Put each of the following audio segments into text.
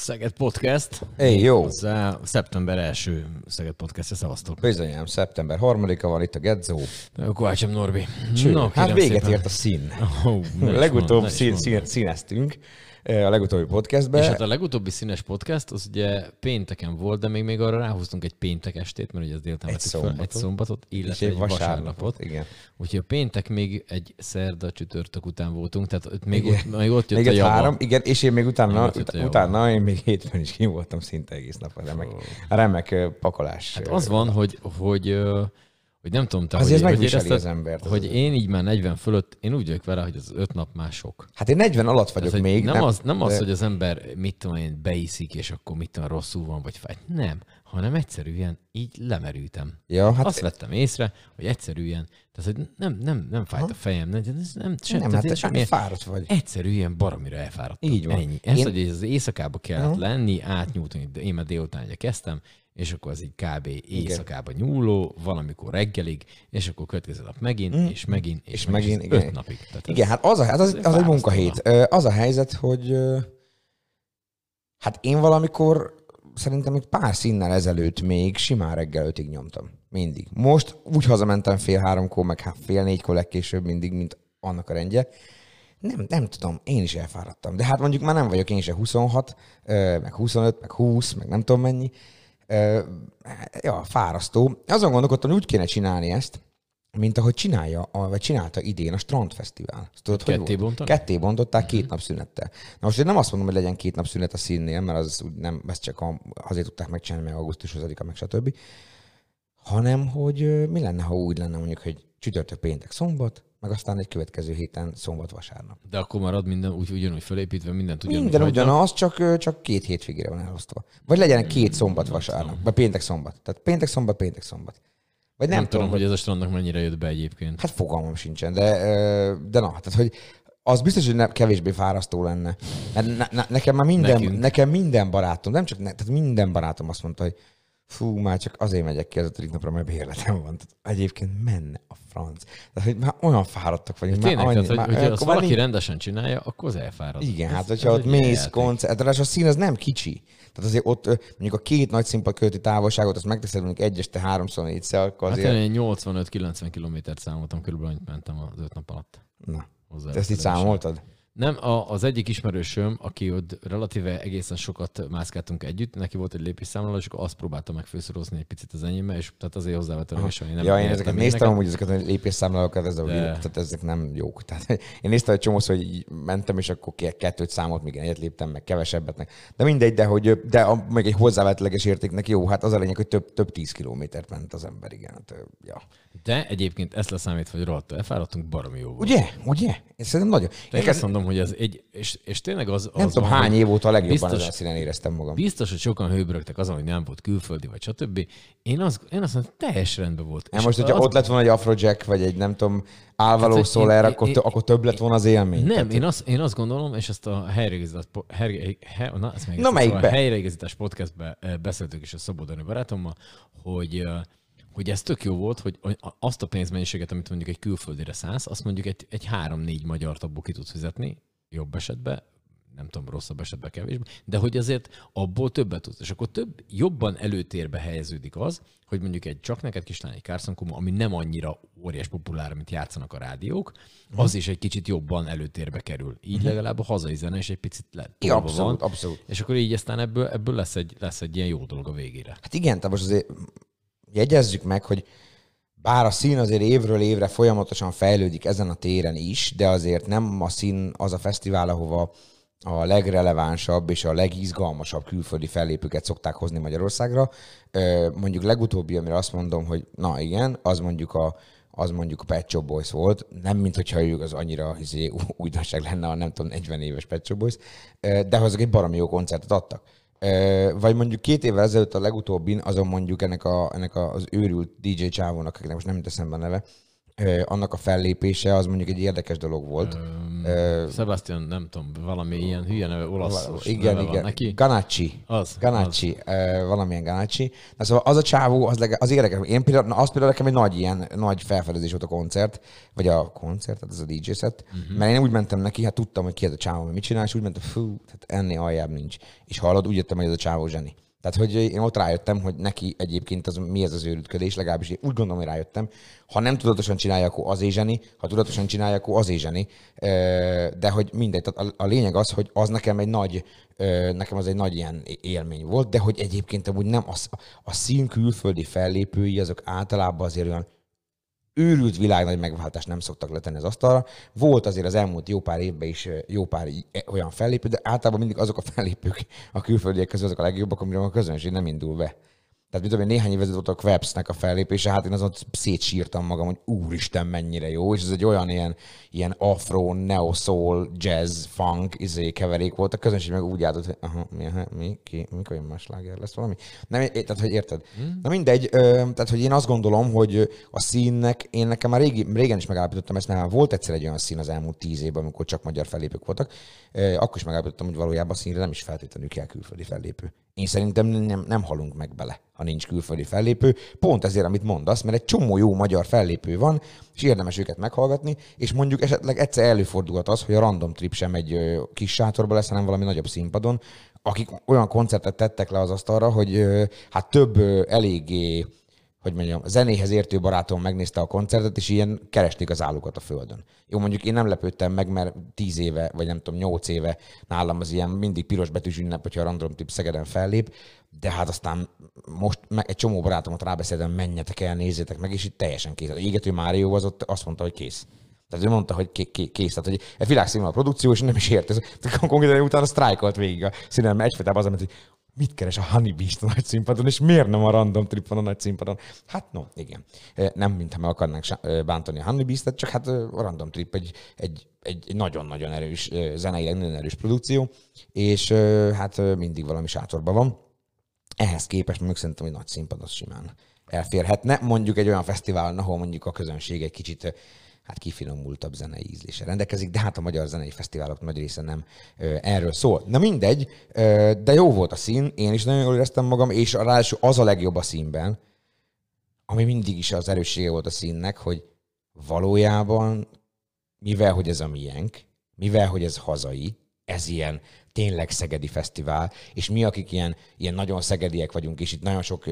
Szeged Podcast. Éj, jó. Hozzá szeptember első Szeged Podcast, szevasztok. Bizonyám, szeptember harmadika van itt a Gedzó. Kovácsom Norbi. Cső. Na, hát véget szépen. ért a szín. Is Legutóbb szín, szín, színeztünk eh, a legutóbbi podcastben. És hát a legutóbbi színes podcast, az ugye pénteken volt, de még, még arra ráhúztunk egy péntek estét, mert ugye ez délután Egy föl, egy szombatot. szombatot, illetve egy egy vasárnapot. vasárnapot. Igen. Úgyhogy a péntek még egy szerda csütörtök után voltunk, tehát ott még, Igen. ott, még ott jött Még a java. három, igen, és én még utána, Még ott jött a ut- java. utána én még hétfőn is kim voltam szinte egész nap. A remek, a remek pakolás. Hát az van, hogy, hogy, hogy nem tudom, te Azért hogy, hogy az embert, az hogy az- én így már 40 fölött, én úgy vagyok vele, hogy az öt nap már sok. Hát én 40 alatt vagyok egy- még. nem, az, nem de- az, hogy az ember mit tudom én, beiszik, és akkor mit tudom, rosszul van, vagy fáj. Nem, hanem egyszerűen így lemerültem. Ja, Hát Azt vettem észre, hogy egyszerűen, tehát hogy nem, nem, nem fájt a fejem, nem, ez nem, sem, nem, tehát hát te semmilyen- fáradt vagy. Egyszerűen baromira elfáradtam. Így van. Ennyi. Ez, Én- hogy az éjszakába kellett Aha. lenni, átnyújtani, de én már délután ugye kezdtem, és akkor az így kb. éjszakába nyúló, valamikor reggelig, és akkor következő nap megint, Mm. és megint, és, És megint, megint, igen. öt napig. Tehát Igen, ez- hát az, a, hát az, az egy munkahét. Az a helyzet, hogy hát én valamikor szerintem egy pár színnel ezelőtt még simán reggel ötig nyomtam. Mindig. Most úgy hazamentem fél háromkor, meg hát fél négykor legkésőbb mindig, mint annak a rendje. Nem, nem tudom, én is elfáradtam. De hát mondjuk már nem vagyok én se 26, ö, meg 25, meg 20, meg nem tudom mennyi. Ja, fárasztó. Azon gondolkodtam, hogy úgy kéne csinálni ezt, mint ahogy csinálja, vagy csinálta idén a Strandfesztivál. Azt tudod, hogy Ketté bontani? Ketté bontották két nap szünettel. Na most én nem azt mondom, hogy legyen két nap szünet a színnél, mert az úgy nem, ezt csak a, azért tudták megcsinálni, meg augusztus 20 meg stb. Hanem, hogy mi lenne, ha úgy lenne mondjuk, hogy csütörtök, péntek, szombat, meg aztán egy következő héten szombat, vasárnap. De akkor marad minden úgy, ugyanúgy felépítve, mindent ugyanúgy Minden hagynak. ugyanaz, csak, csak két hétvégére van elosztva. Vagy legyen két szombat, vasárnap, vagy péntek, szombat. Tehát péntek, szombat, péntek, szombat. Vagy Nem, nem tudom, hogy ez a strandnak mennyire jött be egyébként. Hát fogalmam sincsen, de, de na, tehát hogy az biztos, hogy ne, kevésbé fárasztó lenne. Mert ne, ne, nekem már minden, Nekünk. nekem minden barátom, nem csak ne, tehát minden barátom azt mondta, hogy fú, már csak azért megyek ki az ötödik napra, mert bérletem van. Tehát egyébként menne a franc. Tehát, hogy már olyan fáradtak vagyunk. Tényleg, már tehát, hogy, már- hogyha azt már valaki nincs- rendesen csinálja, akkor az elfárad. igen, Ez- hát hogyha ott mész, koncert, a szín az nem kicsi. Tehát azért ott mondjuk a két nagy színpad közötti távolságot, azt megteszed mondjuk egy este háromszor, négyszer, akkor Hát azért... én 85-90 kilométert számoltam körülbelül, annyit mentem az öt nap alatt. Na, Hozzá te ezt így számoltad? Nem, a, az egyik ismerősöm, aki ott relatíve egészen sokat mászkáltunk együtt, neki volt egy lépésszámláló, és akkor azt próbálta meg főszorozni egy picit az enyémmel, és tehát azért hozzávettem, és én nem ja, én ezeket néztem, hogy ezeket a lépésszámlálókat, ez a, De- tehát ezek nem jók. Tehát én néztem egy csomószor, hogy mentem, és akkor ke- kettőt számolt, még egyet léptem, meg kevesebbet. Meg. De mindegy, de, hogy, de a, meg egy hozzávetleges értéknek jó, hát az a lényeg, hogy több, több tíz kilométert ment az ember, igen. Hát, ja. De egyébként ezt leszámítva, hogy rohadtul elfáradtunk, baromi jó volt. Ugye? Ugye? Én szerintem nagyon. Én én azt mondom, hogy ez egy, és, és tényleg az, az nem tudom, van, hány év óta a legjobban biztos- ezen a színen éreztem magam. Biztos, hogy sokan hőbörögtek azon, hogy nem volt külföldi, vagy stb. Én azt, én azt mondom, teljes rendben volt. Nem, most, hogyha az, ott lett volna egy Afrojack, vagy egy nem tudom, álvaló Hát, Soler, én- akkor, én- akkor több lett volna az élmény. Nem, Tehát- én azt, én azt gondolom, és ezt a helyreigazítás, helyre, he, na, ezt még Na, melyikbe? szóval a helyreigazítás podcastben eh, beszéltük is a Szobodani barátommal, hogy eh, hogy ez tök jó volt, hogy azt a pénzmennyiséget, amit mondjuk egy külföldire szállsz, azt mondjuk egy, egy három-négy magyar abból ki tudsz fizetni, jobb esetben, nem tudom, rosszabb esetben kevésbé, de hogy azért abból többet tudsz. És akkor több, jobban előtérbe helyeződik az, hogy mondjuk egy csak neked kislány, egy Carson Kuma, ami nem annyira óriás populár, mint játszanak a rádiók, az is egy kicsit jobban előtérbe kerül. Így legalább a hazai zene is egy picit le, Ja, abszolút, van. abszolút. És akkor így aztán ebből, ebből lesz, egy, lesz egy ilyen jó dolog a végére. Hát igen, tehát most azért jegyezzük meg, hogy bár a szín azért évről évre folyamatosan fejlődik ezen a téren is, de azért nem a szín az a fesztivál, ahova a legrelevánsabb és a legizgalmasabb külföldi fellépőket szokták hozni Magyarországra. Mondjuk legutóbbi, amire azt mondom, hogy na igen, az mondjuk a az mondjuk a Pet Shop Boys volt, nem mint hogyha ők az annyira izé, újdonság lenne, a nem tudom, 40 éves Pet Shop Boys, de azok egy baromi jó koncertet adtak. Vagy mondjuk két évvel ezelőtt a legutóbbin, azon mondjuk ennek, a, ennek az őrült DJ csávónak, akinek most nem jut eszembe a neve, annak a fellépése az mondjuk egy érdekes dolog volt. Ö, Sebastian, nem tudom, valami ilyen hülye neve, olasz igen, neve igen. neki. Ganacci. Az, Ganacci. Uh, valamilyen Ganacci. Na szóval az a csávó, az, leg, az érdekes. Én például, na, az például nekem egy nagy ilyen, nagy felfedezés volt a koncert, vagy a koncert, tehát ez a DJ set, uh-huh. mert én úgy mentem neki, hát tudtam, hogy ki ez a csávó, mit csinál, és úgy mentem, fú, tehát ennél aljább nincs. És hallod, úgy jöttem, hogy ez a csávó zseni. Tehát, hogy én ott rájöttem, hogy neki egyébként az, mi ez az őrültködés, legalábbis én úgy gondolom, hogy rájöttem. Ha nem tudatosan csinálja, akkor az zseni, ha tudatosan csinálja, akkor az zseni. De hogy mindegy, a, lényeg az, hogy az nekem egy nagy, nekem az egy nagy ilyen élmény volt, de hogy egyébként amúgy nem, az, a szín külföldi fellépői, azok általában azért olyan őrült világnagy megváltást nem szoktak letenni az asztalra. Volt azért az elmúlt jó pár évben is jó pár e- olyan fellépő, de általában mindig azok a fellépők a külföldiek közül azok a legjobbak, amire a közönség nem indul be. Tehát mit tudom, én, néhány volt a Quebsnek a fellépése, hát én azon szétsírtam magam, hogy úristen, mennyire jó, és ez egy olyan ilyen, ilyen afro, neo soul, jazz, funk, izé keverék volt, a közönség meg úgy álltott, hogy aha, mi, aha, mi, ki, mikor jön más sláger lesz valami? Nem, tehát, hogy érted? Hmm. Na mindegy, ö, tehát, hogy én azt gondolom, hogy a színnek, én nekem már régi, régen is megállapítottam ezt, mert volt egyszer egy olyan szín az elmúlt tíz évben, amikor csak magyar fellépők voltak, ö, akkor is megállapítottam, hogy valójában a színre nem is feltétlenül kell külföldi fellépő. Én szerintem nem, nem halunk meg bele, ha nincs külföldi fellépő. Pont ezért, amit mondasz, mert egy csomó jó magyar fellépő van, és érdemes őket meghallgatni, és mondjuk esetleg egyszer előfordulhat az, hogy a random trip sem egy kis sátorba lesz, hanem valami nagyobb színpadon, akik olyan koncertet tettek le az asztalra, hogy hát több eléggé hogy mondjam, zenéhez értő barátom megnézte a koncertet, és ilyen keresték az állukat a földön. Jó, mondjuk én nem lepődtem meg, mert tíz éve, vagy nem tudom, nyolc éve nálam az ilyen mindig piros betűs ünnep, hogyha a Random Tip Szegeden fellép, de hát aztán most meg egy csomó barátomat rábeszéltem, menjetek el, nézzétek meg, és itt teljesen kész. Az égető Mário az ott azt mondta, hogy kész. Tehát ő mondta, hogy ké- ké- kész. Tehát, hogy egy világszínvonal produkció, és nem is ért. Ez, konkrétan utána sztrájkolt végig a színen, mert egyfajtában az, hogy mit keres a Honey Beast a nagy színpadon, és miért nem a Random Trip van a nagy színpadon? Hát no, igen. Nem, mintha meg akarnánk bántani a Honey Beast-et, csak hát a Random Trip egy, egy, egy nagyon-nagyon erős, zeneileg nagyon erős produkció, és hát mindig valami sátorban van. Ehhez képest mondjuk szerintem egy nagy színpad az simán elférhetne. Mondjuk egy olyan fesztiválon, ahol mondjuk a közönség egy kicsit hát kifinomultabb zenei ízlése rendelkezik, de hát a magyar zenei fesztiválok nagy része nem ö, erről szól. Na mindegy, ö, de jó volt a szín, én is nagyon jól éreztem magam, és ráadásul az a legjobb a színben, ami mindig is az erőssége volt a színnek, hogy valójában, mivel hogy ez a miénk, mivel hogy ez hazai, ez ilyen tényleg szegedi fesztivál, és mi, akik ilyen, ilyen nagyon szegediek vagyunk, és itt nagyon sok,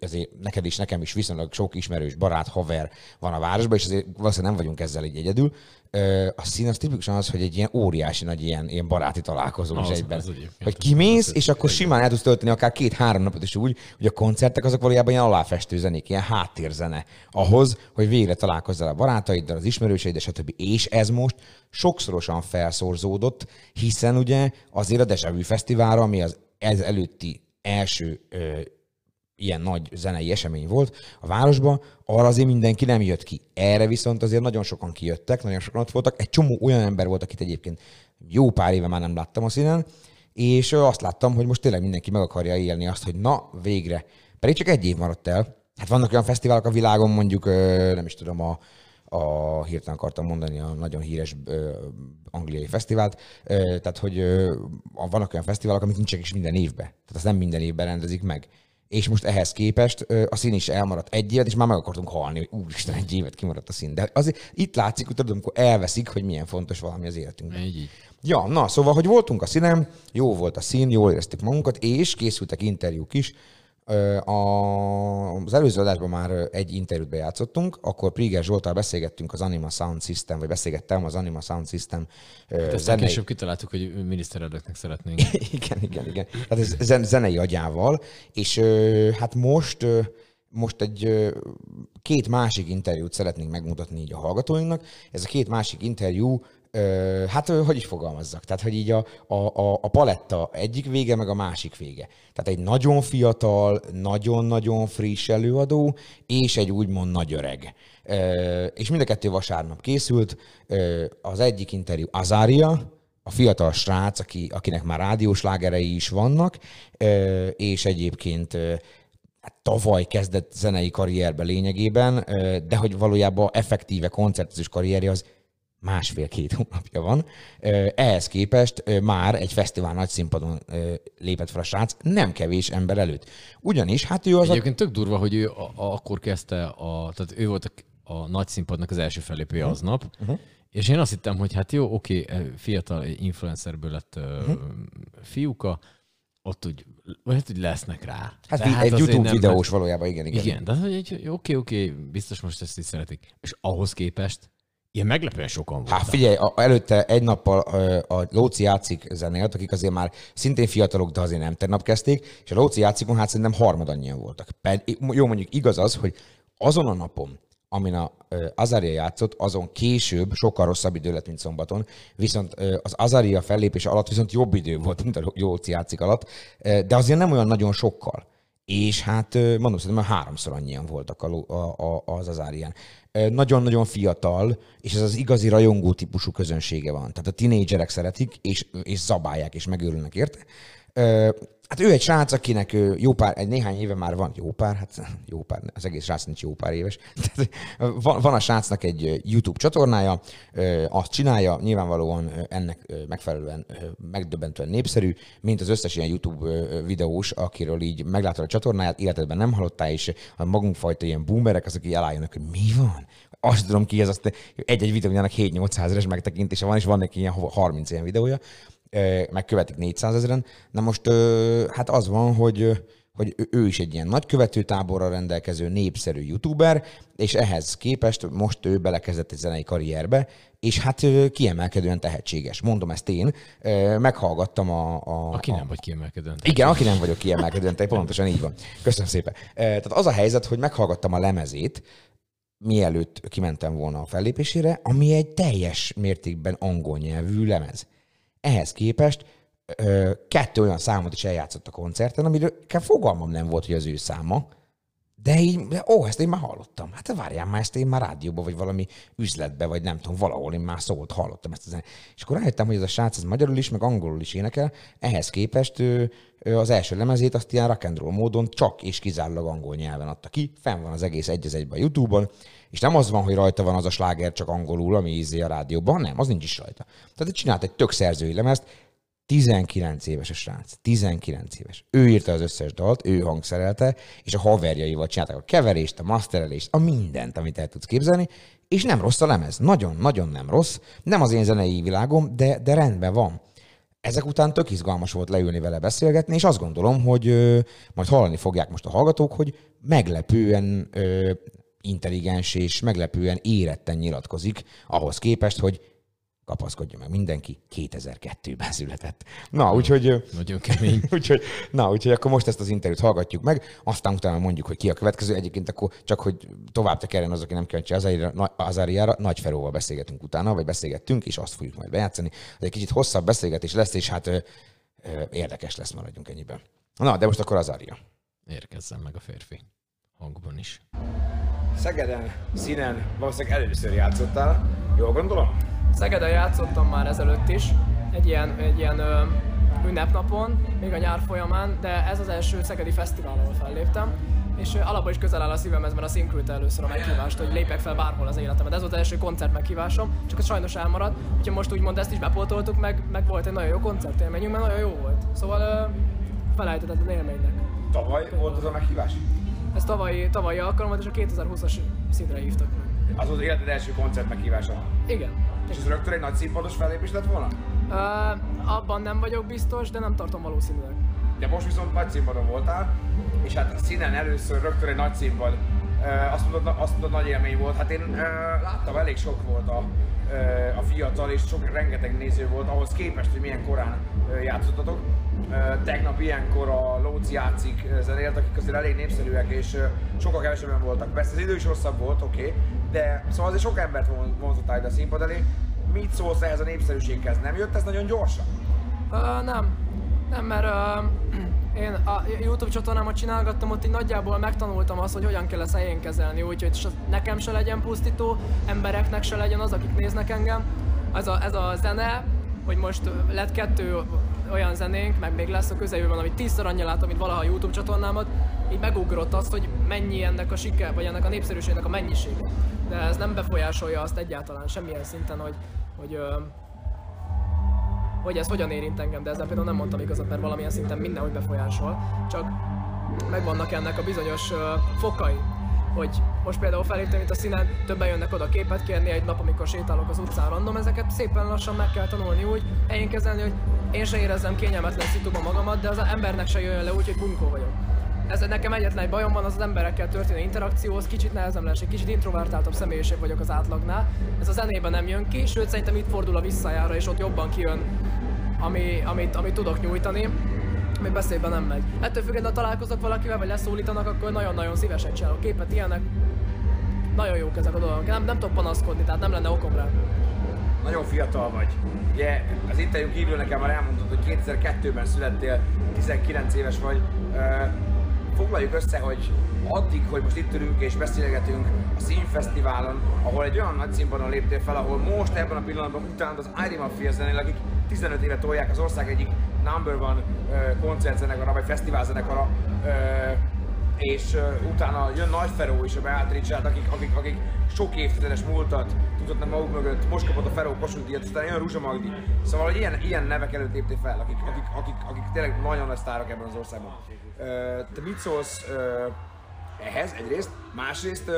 azért neked is, nekem is viszonylag sok ismerős, barát, haver van a városban, és azért valószínűleg nem vagyunk ezzel egy egyedül. A szín az tipikusan az, hogy egy ilyen óriási nagy ilyen, ilyen baráti találkozó is Az- egyben. az. Hogy kimész, és akkor simán el tudsz tölteni akár két-három napot is úgy, hogy a koncertek azok valójában ilyen aláfestő zenék, ilyen háttérzene ahhoz, hogy végre találkozzál a barátaiddal, az ismerőseiddel, stb. És ez most sokszorosan felszorzódott, hiszen ugye azért a Deja Vu Fesztiválra, ami az ez előtti első ö, ilyen nagy zenei esemény volt a városban, arra azért mindenki nem jött ki. Erre viszont azért nagyon sokan kijöttek, nagyon sokan ott voltak. Egy csomó olyan ember volt, akit egyébként jó pár éve már nem láttam a színen, és azt láttam, hogy most tényleg mindenki meg akarja élni azt, hogy na, végre. Pedig csak egy év maradt el. Hát vannak olyan fesztiválok a világon, mondjuk, nem is tudom, a, a hirtelen akartam mondani a nagyon híres ö, angliai fesztivált, ö, tehát hogy ö, vannak olyan fesztiválok, amik nincsenek is minden évben. Tehát azt nem minden évben rendezik meg. És most ehhez képest a szín is elmaradt egy évet, és már meg akartunk halni, hogy úristen, egy évet kimaradt a szín. De azért itt látszik, hogy tudod, amikor elveszik, hogy milyen fontos valami az életünkben. Így, így. Ja, na, szóval, hogy voltunk a színem, jó volt a szín, jól éreztük magunkat, és készültek interjúk is. Az előző adásban már egy interjút bejátszottunk, akkor Priger Zsoltál beszélgettünk az Anima Sound System, vagy beszélgettem az Anima Sound System ö, Aztán zenei... később kitaláltuk, hogy miniszterelnöknek szeretnénk. igen, igen, igen. Tehát ez zen- zenei agyával, és hát most, most egy két másik interjút szeretnénk megmutatni így a hallgatóinknak. Ez a két másik interjú Hát hogy is fogalmazzak? Tehát, hogy így a, a, a, a paletta egyik vége, meg a másik vége. Tehát egy nagyon fiatal, nagyon-nagyon friss előadó, és egy úgymond nagy öreg. Ö, és mind a kettő vasárnap készült. Ö, az egyik interjú Azária, a fiatal srác, aki, akinek már rádiós lágerei is vannak, ö, és egyébként hát tavaly kezdett zenei karrierbe lényegében, de hogy valójában effektíve koncertezős karrierje az másfél-két hónapja van. Ehhez képest már egy fesztivál nagy színpadon lépett fel a srác, nem kevés ember előtt. Ugyanis, hát ő az a... Egyébként tök durva, hogy ő a, a, akkor kezdte, a, tehát ő volt a, a nagy színpadnak az első fellépője aznap, uh-huh. és én azt hittem, hogy hát jó, oké, fiatal influencerből lett uh-huh. fiúka, ott úgy, vagy hát úgy lesznek rá. Hát, De egy YouTube nem- videós valójában, igen, igen. Igen, de hogy egy, oké, oké, biztos most ezt is szeretik. És ahhoz képest ilyen meglepően sokan voltak. Hát figyelj, a, előtte egy nappal ö, a Lóci játszik zenélt, akik azért már szintén fiatalok, de azért nem tegnap kezdték, és a Lóci játszikon hát szerintem harmad annyian voltak. Ped, jó, mondjuk igaz az, hogy azon a napon, amin a Azaria játszott, azon később sokkal rosszabb idő lett, mint szombaton, viszont az Azaria fellépése alatt viszont jobb idő volt, mint a Lóci játszik alatt, de azért nem olyan nagyon sokkal. És hát mondom, szerintem már háromszor annyian voltak a, a, a, az Azárián. Nagyon-nagyon fiatal, és ez az igazi rajongó típusú közönsége van. Tehát a tinédzserek szeretik, és, és zabálják, és megőrülnek érte. Hát ő egy srác, akinek jó pár, egy néhány éve már van, jó pár, hát jó pár, az egész srác nincs jó pár éves. Van, van a srácnak egy YouTube csatornája, azt csinálja, nyilvánvalóan ennek megfelelően megdöbbentően népszerű, mint az összes ilyen YouTube videós, akiről így meglátod a csatornáját, életedben nem hallottál, és a magunk fajta ilyen boomerek, azok így elálljanak, hogy mi van? Azt tudom ki, ez azt egy-egy videójának 7-800 ezeres megtekintése van, és van neki ilyen 30 ilyen videója megkövetik 400 ezeren. Na most hát az van, hogy hogy ő- is egy ilyen nagy követőtáborral rendelkező népszerű youtuber, és ehhez képest most ő belekezdett egy zenei karrierbe, és hát kiemelkedően tehetséges. Mondom ezt én, meghallgattam a... a Aki a, nem vagy kiemelkedően. igen, aki nem vagyok kiemelkedően, te pontosan így van. Köszönöm szépen. Eh, Tehát az a helyzet, hogy meghallgattam a lemezét, mielőtt kimentem volna a fellépésére, ami egy teljes mértékben angol nyelvű lemez. Ehhez képest ö, kettő olyan számot is eljátszott a koncerten, amiről fogalmam nem volt, hogy az ő száma, de így, de, ó, ezt én már hallottam. Hát várjál már, ezt én már rádióban, vagy valami üzletbe, vagy nem tudom, valahol én már szólt, hallottam ezt a zenét. És akkor rájöttem, hogy ez a srác ez magyarul is, meg angolul is énekel. Ehhez képest ő, ő az első lemezét azt ilyen rock and roll módon csak és kizárólag angol nyelven adta ki. Fenn van az egész egy egyben a Youtube-on, és nem az van, hogy rajta van az a sláger csak angolul, ami ízé a rádióban, nem, az nincs is rajta. Tehát csinált egy tök szerzői lemezt, 19 éves a srác. 19 éves. Ő írta az összes dalt, ő hangszerelte, és a haverjaival csinálták a keverést, a masterelést, a mindent, amit el tudsz képzelni, és nem rossz a lemez. Nagyon-nagyon nem rossz. Nem az én zenei világom, de, de rendben van. Ezek után tök izgalmas volt leülni vele beszélgetni, és azt gondolom, hogy ö, majd hallani fogják most a hallgatók, hogy meglepően ö, intelligens és meglepően éretten nyilatkozik ahhoz képest, hogy kapaszkodja meg mindenki, 2002-ben született. Na, úgyhogy... Nagyon kemény. úgyhogy, na, úgyhogy akkor most ezt az interjút hallgatjuk meg, aztán utána mondjuk, hogy ki a következő. Egyébként akkor csak, hogy tovább tekerjen az, aki nem kíváncsi Azáriára, Nagy Feróval beszélgetünk utána, vagy beszélgettünk, és azt fogjuk majd bejátszani. Ez egy kicsit hosszabb beszélgetés lesz, és hát ö, ö, érdekes lesz, maradjunk ennyiben. Na, de most akkor Azária. Érkezzen meg a férfi. Hangban is. Szegeden, színen valószínűleg először játszottál, jól gondolom? Szegeden játszottam már ezelőtt is, egy ilyen, egy ilyen ö, ünnepnapon, még a nyár folyamán, de ez az első Szegedi Fesztivál, ahol felléptem, és alapból is közel áll a szívemhez, mert a küldte először a meghívást, hogy lépjek fel bárhol az életemben. De ez volt az első koncert meghívásom, csak ez sajnos elmaradt, úgyhogy most úgymond ezt is bepótoltuk, meg, meg volt egy nagyon jó koncertélményünk, mert nagyon jó volt. Szóval ö, felejtetett élménynek. Tavaly volt az a meghívás? Ez tavalyi, tavalyi alkalom volt, és a 2020-as szintre hívtak meg. Az az életed első koncert meghívása. Igen. És ez rögtön egy nagy színpados fellépés lett volna? Ö, abban nem vagyok biztos, de nem tartom valószínűleg. De most viszont nagy színpadon voltál, és hát a színen először rögtön egy nagy színpad. Azt mondod, azt mondod, nagy élmény volt. Hát én láttam, elég sok volt a, a fiatal, és sok, rengeteg néző volt ahhoz képest, hogy milyen korán játszottatok. Tegnap ilyenkor a Lóci játszik zenélt, akik azért elég népszerűek, és sokkal kevesebben voltak. Persze az idő is rosszabb volt, oké, okay, de szóval azért sok embert von- vonzottál ide a színpad elé. mit szólsz ehhez a népszerűséghez? Nem jött ez nagyon gyorsan? Uh, nem. Nem, mert uh, én a YouTube csatornámat csinálgattam, ott így nagyjából megtanultam azt, hogy hogyan kell ezt helyén kezelni, úgyhogy nekem se legyen pusztító, embereknek se legyen az, akik néznek engem. Ez a, ez a zene, hogy most lett kettő olyan zenénk, meg még lesz a közeljövőben, amit tízszer annyi látom, mint valaha a YouTube csatornámat, így megugrott azt, hogy mennyi ennek a siker, vagy ennek a népszerűségnek a mennyisége. De ez nem befolyásolja azt egyáltalán semmilyen szinten, hogy, hogy hogy ez hogyan érint engem, de ezzel például nem mondtam igazat, mert valamilyen szinten mindenhogy befolyásol, csak megvannak ennek a bizonyos uh, fokai, hogy most például feléptem itt a színen, többen jönnek oda képet kérni egy nap, amikor sétálok az utcán random, ezeket szépen lassan meg kell tanulni úgy, eljén kezelni, hogy én se érezzem kényelmetlen szituban magamat, de az embernek se jöjjön le úgy, hogy bunkó vagyok. Ez nekem egyetlen egy bajom van, az az emberekkel történő interakcióhoz, kicsit nehezem egy kicsit introvertáltabb személyiség vagyok az átlagnál. Ez a zenében nem jön ki, sőt szerintem itt fordul a visszajára, és ott jobban kijön, ami, amit, amit tudok nyújtani ami beszédben nem megy. Ettől függetlenül, ha találkozok valakivel, vagy leszólítanak, akkor nagyon-nagyon szívesen csinálok képet, ilyenek. Nagyon jók ezek a dolgok. Nem, nem tudok panaszkodni, tehát nem lenne okom rá. Nagyon fiatal vagy. Ugye az interjú kívül nekem már elmondtad, hogy 2002-ben születtél, 19 éves vagy. Ö, foglaljuk össze, hogy addig, hogy most itt ülünk és beszélgetünk a Színfesztiválon, ahol egy olyan nagy színpadon léptél fel, ahol most ebben a pillanatban utána az Irie Mafia zenél, akik 15 éve tolják az ország egyik number one koncertzenekara, vagy fesztiválzenekara, és utána jön Nagy Feró és a Beatrice, akik, akik, akik sok évtizedes múltat tudhatnak maguk mögött, most kapott a Feró Kossuth díjat, aztán jön Ruzsa Magdi. Szóval, hogy ilyen, ilyen nevek előtt léptél fel, akik, akik, akik, akik tényleg nagyon nagy sztárok ebben az országban. Te mit szólsz ehhez egyrészt, másrészt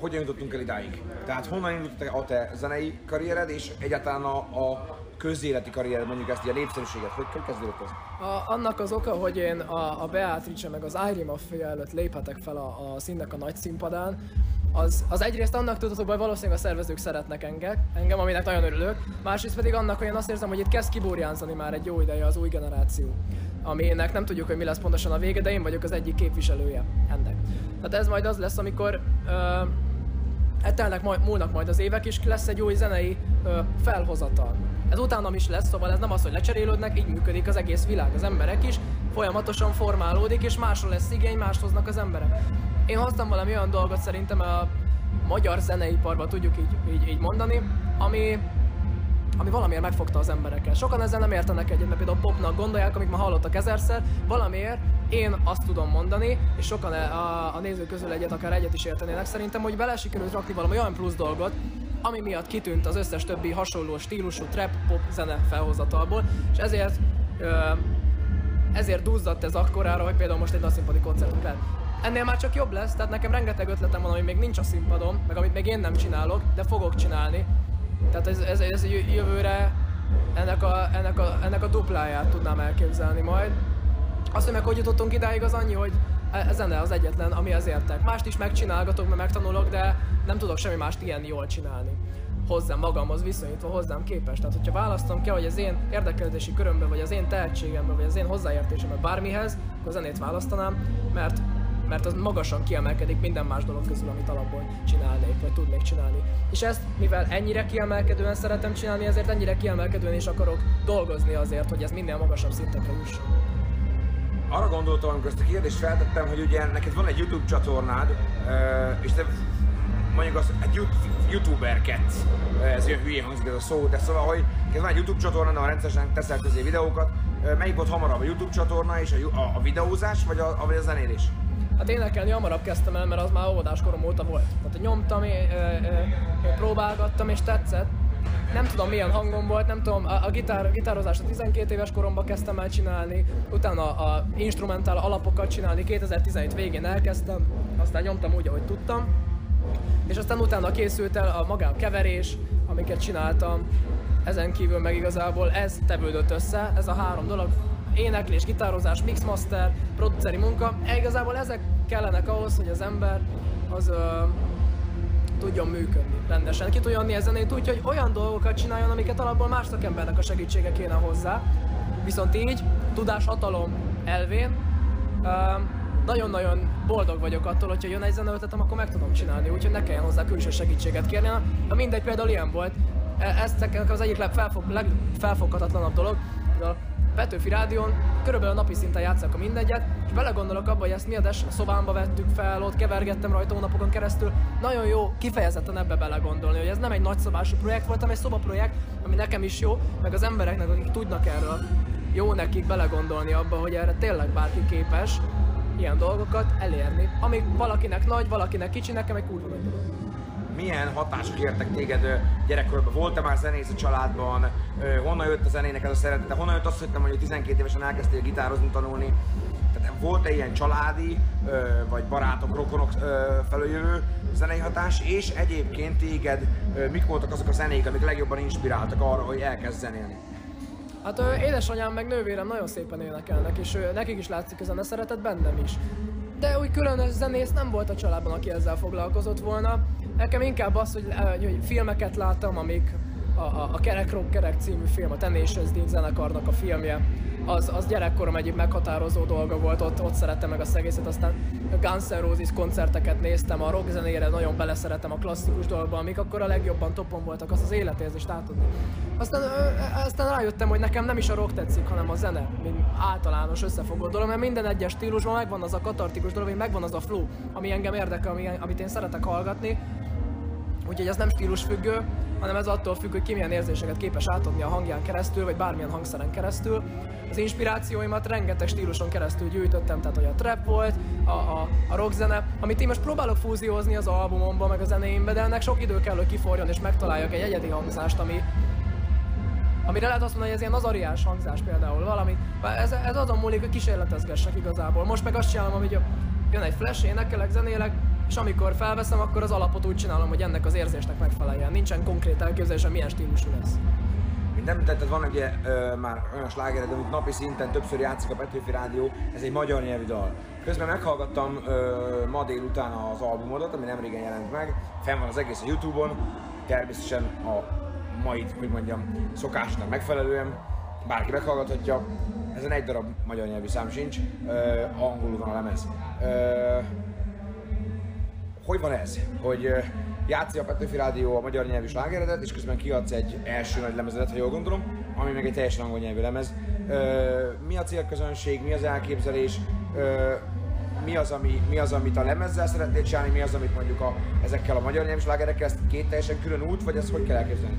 hogyan jutottunk el idáig? Tehát honnan indult a te zenei karriered, és egyáltalán a, a közéleti karriered, mondjuk ezt a népszerűséget, hogy, kezdődött ez? A, annak az oka, hogy én a, a Beatrice meg az Irie Mafia előtt léphetek fel a, a színnek a nagy színpadán, az, az egyrészt annak tudható, hogy valószínűleg a szervezők szeretnek engem, engem, aminek nagyon örülök, másrészt pedig annak, hogy én azt érzem, hogy itt kezd kiburjánzani már egy jó ideje az új generáció, aminek nem tudjuk, hogy mi lesz pontosan a vége, de én vagyok az egyik képviselője ennek. Tehát ez majd az lesz, amikor ö, Eltelnek majd, múlnak majd az évek, és lesz egy új zenei ö, felhozatal. Ez utánam is lesz, szóval ez nem az, hogy lecserélődnek, így működik az egész világ. Az emberek is folyamatosan formálódik, és másra lesz igény, mást hoznak az emberek. Én hoztam valami olyan dolgot szerintem a magyar zeneiparban, tudjuk így, így, így mondani, ami ami valamiért megfogta az embereket. Sokan ezzel nem értenek egyet, mert például popnak gondolják, amik már hallottak ezerszer, valamiért én azt tudom mondani, és sokan a, a, a nézők közül egyet, akár egyet is értenének szerintem, hogy bele sikerült rakni valami olyan plusz dolgot, ami miatt kitűnt az összes többi hasonló stílusú trap pop zene felhozatalból, és ezért ezért duzzadt ez akkorára, hogy például most egy nagy színpadi koncertünk lett. Ennél már csak jobb lesz, tehát nekem rengeteg ötletem van, ami még nincs a színpadon, meg amit még én nem csinálok, de fogok csinálni. Tehát ez, ez, ez jö- jövőre ennek a, ennek, a, ennek a dupláját tudnám elképzelni majd. Azt, hogy meg hogy jutottunk idáig, az annyi, hogy e- a zene az egyetlen, ami az értek. Mást is megcsinálgatok, mert megtanulok, de nem tudok semmi mást ilyen jól csinálni. Hozzám magamhoz viszonyítva, hozzám képest. Tehát, hogyha választom ki, hogy az én érdeklődési körömben, vagy az én tehetségemben, vagy az én hozzáértésemben bármihez, akkor zenét választanám, mert mert az magasan kiemelkedik minden más dolog közül, amit alapból csinálnék, vagy tudnék csinálni. És ezt, mivel ennyire kiemelkedően szeretem csinálni, ezért ennyire kiemelkedően is akarok dolgozni azért, hogy ez minél magasabb szintekre jusson. Arra gondoltam, amikor ezt a kérdést feltettem, hogy ugye neked van egy YouTube csatornád, ö, és te mondjuk az egy Yout- youtuberkedsz. Ez olyan hülyén hangzik ez a szó, de szóval, hogy neked van egy YouTube csatornád, ahol rendszeresen teszel közé videókat. Ö, Melyik volt hamarabb, a YouTube csatorna és a, a, a videózás, vagy a, vagy a zenélés? Hát énekelni hamarabb kezdtem el, mert az már óvodás korom óta volt. Tehát nyomtam, próbálgattam és tetszett. Nem tudom milyen hangom volt, nem tudom, a, a gitár, gitározást a 12 éves koromban kezdtem el csinálni, utána a instrumentál alapokat csinálni, 2017 végén elkezdtem, aztán nyomtam úgy, ahogy tudtam. És aztán utána készült el a maga keverés, amiket csináltam. Ezen kívül meg igazából ez tevődött össze, ez a három dolog. Éneklés, gitározás, mixmaster, produceri munka. E, Igazából ezek kellenek ahhoz, hogy az ember az ö, tudjon működni rendesen. Ki tudjon adni a zenét úgy, hogy olyan dolgokat csináljon, amiket alapból más szakembernek a segítsége kéne hozzá. Viszont így, tudás hatalom elvén, ö, nagyon-nagyon boldog vagyok attól, hogyha jön egy zeneötletem, akkor meg tudom csinálni, úgyhogy ne kelljen hozzá külső segítséget kérni. Ha mindegy, például ilyen volt, e- ez az egyik legfelfog, legfelfoghatatlanabb dolog, Petőfi Rádión körülbelül napi szinten játszák a mindegyet, és belegondolok abba, hogy ezt mi a des, a szobámba vettük fel, ott kevergettem rajta hónapokon keresztül. Nagyon jó kifejezetten ebbe belegondolni, hogy ez nem egy nagyszabású projekt volt, hanem egy szobaprojekt, ami nekem is jó, meg az embereknek, akik tudnak erről, jó nekik belegondolni abba, hogy erre tényleg bárki képes ilyen dolgokat elérni. Ami valakinek nagy, valakinek kicsi, nekem egy kurva nagy dolog. Milyen hatások értek téged ö, gyerekkorban? Volt-e már zenész a családban? Honnan jött a zenének ez a szeretete? Honnan jött az, hogy te mondjuk 12 évesen elkezdtél gitározni, tanulni? Tehát volt-e ilyen családi, vagy barátok, rokonok felől jövő zenei hatás? És egyébként téged mik voltak azok a zenék, amik legjobban inspiráltak arra, hogy elkezd zenélni? Hát édesanyám meg nővérem nagyon szépen énekelnek, és nekik is látszik a szeretet, bennem is. De úgy különös zenész nem volt a családban, aki ezzel foglalkozott volna. Nekem inkább az, hogy, ö, hogy filmeket láttam, amik a, a, a Kerek Rock Kerek című film, a Tenacious D zenekarnak a filmje, az, az gyerekkorom egyik meghatározó dolga volt, ott, ott szerettem meg a egészet, aztán Guns N' Roses koncerteket néztem, a rock zenére nagyon beleszerettem a klasszikus dolgokba, amik akkor a legjobban topon voltak, az az életérzést átadni. Aztán, ö, aztán rájöttem, hogy nekem nem is a rock tetszik, hanem a zene, mint általános összefogó dolog, mert minden egyes stílusban megvan az a katartikus dolog, megvan az a flow, ami engem érdekel, ami, amit én szeretek hallgatni, Úgyhogy ez nem stílusfüggő, hanem ez attól függ, hogy ki milyen érzéseket képes átadni a hangján keresztül, vagy bármilyen hangszeren keresztül. Az inspirációimat rengeteg stíluson keresztül gyűjtöttem, tehát hogy a trap volt, a, a, a rockzene, amit én most próbálok fúziózni az albumomba, meg a zenéimbe, de ennek sok idő kell, hogy kiforjon és megtaláljak egy egyedi hangzást, ami, amire lehet azt mondani, hogy ez ilyen azariás hangzás például valami. Ez, ez azon múlik, hogy kísérletezgessek igazából. Most meg azt csinálom, hogy jön egy flash, énekelek, zenélek, és amikor felveszem, akkor az alapot úgy csinálom, hogy ennek az érzésnek megfeleljen. Nincsen konkrét elképzelés, hogy milyen stílusú lesz. Mint említetted, van ugye ö, már olyan slágered, amit napi szinten többször játszik a Petőfi Rádió, ez egy magyar nyelvű dal. Közben meghallgattam ö, ma délután az albumodat, ami nem régen jelent meg, fenn van az egész a Youtube-on, természetesen a mai, hogy mondjam, szokásnak megfelelően, bárki meghallgathatja. Ezen egy darab magyar nyelvű szám sincs, ö, angolul van a lemez. Ö, hogy van ez, hogy ö, játszi a Petőfi Rádió a magyar nyelvű slágeredet, és közben kiadsz egy első nagy lemezedet, ha jól gondolom, ami meg egy teljesen angol nyelvű lemez. Mi a célközönség, mi az elképzelés, mi az, ami, mi az, amit a lemezzel szeretnél csinálni, mi az, amit mondjuk a, ezekkel a magyar nyelvű slágerekkel, ezt két teljesen külön út, vagy ezt hogy kell elképzelni?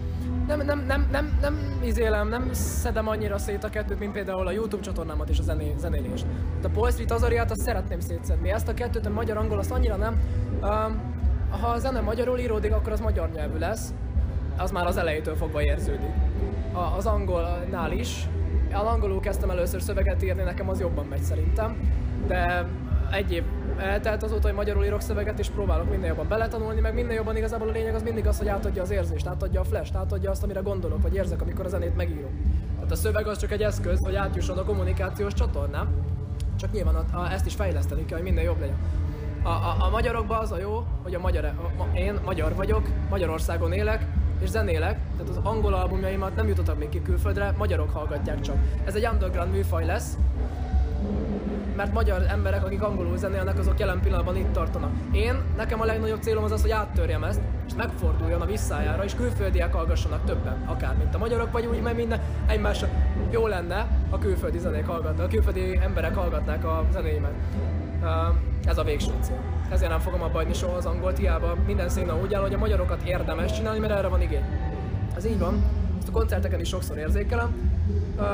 Nem, nem, nem, nem, nem izélem, nem szedem annyira szét a kettőt, mint például a YouTube csatornámat és a zené, zenélést. De a Paul Street Azariát azt szeretném szétszedni. Ezt a kettőt, a magyar-angol, azt annyira nem. Um, ha a zene magyarul íródik, akkor az magyar nyelvű lesz. Az már az elejétől fogva érződik. A, az angolnál is. Az angolul kezdtem először szöveget írni, nekem az jobban megy szerintem. De egy év eltelt azóta, hogy magyarul írok szöveget, és próbálok minél jobban beletanulni, meg minél jobban igazából a lényeg az mindig az, hogy átadja az érzést, átadja a flash átadja azt, amire gondolok, vagy érzek, amikor a zenét megírom. Tehát a szöveg az csak egy eszköz, hogy átjusson a kommunikációs csatornán, csak nyilván a, a, ezt is fejleszteni kell, hogy minél jobb legyen. A, a, a magyarokban az a jó, hogy a magyar, a, ma, én magyar vagyok, Magyarországon élek, és zenélek, tehát az angol albumjaimat nem jutottak még ki külföldre, magyarok hallgatják csak. Ez egy underground műfaj lesz, mert magyar emberek, akik angolul zenélnek, azok jelen pillanatban itt tartanak. Én, nekem a legnagyobb célom az az, hogy áttörjem ezt, és megforduljon a visszájára, és külföldiek hallgassanak többen, akár mint a magyarok, vagy úgy, mert minden egymásra. Jó lenne, a külföldi zenék hallgatnak, a külföldi emberek hallgatnák a zenéimet. Ez a végső cél. Ezért nem fogom abba hagyni soha az angolt, hiába minden színen úgy áll, hogy a magyarokat érdemes csinálni, mert erre van igény. Ez így van, ezt a koncerteken is sokszor érzékelem. Uh,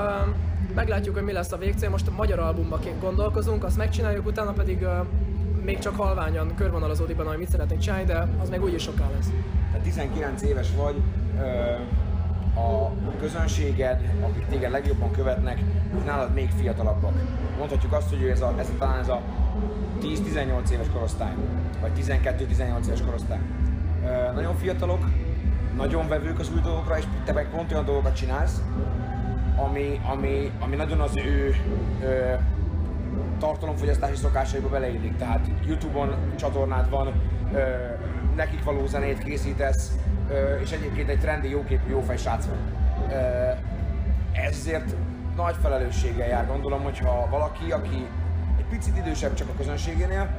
meglátjuk, hogy mi lesz a végcél. Most a magyar albumba ké- gondolkozunk, azt megcsináljuk, utána pedig uh, még csak halványan körvonalazódik benne, hogy mit szeretnénk csinálni, de az meg úgyis soká lesz. Tehát 19 éves vagy, a közönséged, akik téged legjobban követnek, nálad még fiatalabbak. Mondhatjuk azt, hogy ez, a, ez talán ez a 10-18 éves korosztály, vagy 12-18 éves korosztály. Nagyon fiatalok, nagyon vevők az új dolgokra, és te meg pont olyan dolgokat csinálsz, ami, ami, ami nagyon az ő ö, tartalomfogyasztási szokásaiba beleillik. Tehát Youtube-on csatornád van, ö, nekik való zenét készítesz, ö, és egyébként egy trendi, jóképű, jófej srác vagy. Ö, ez azért nagy felelősséggel jár, gondolom, hogyha valaki, aki egy picit idősebb csak a közönségénél,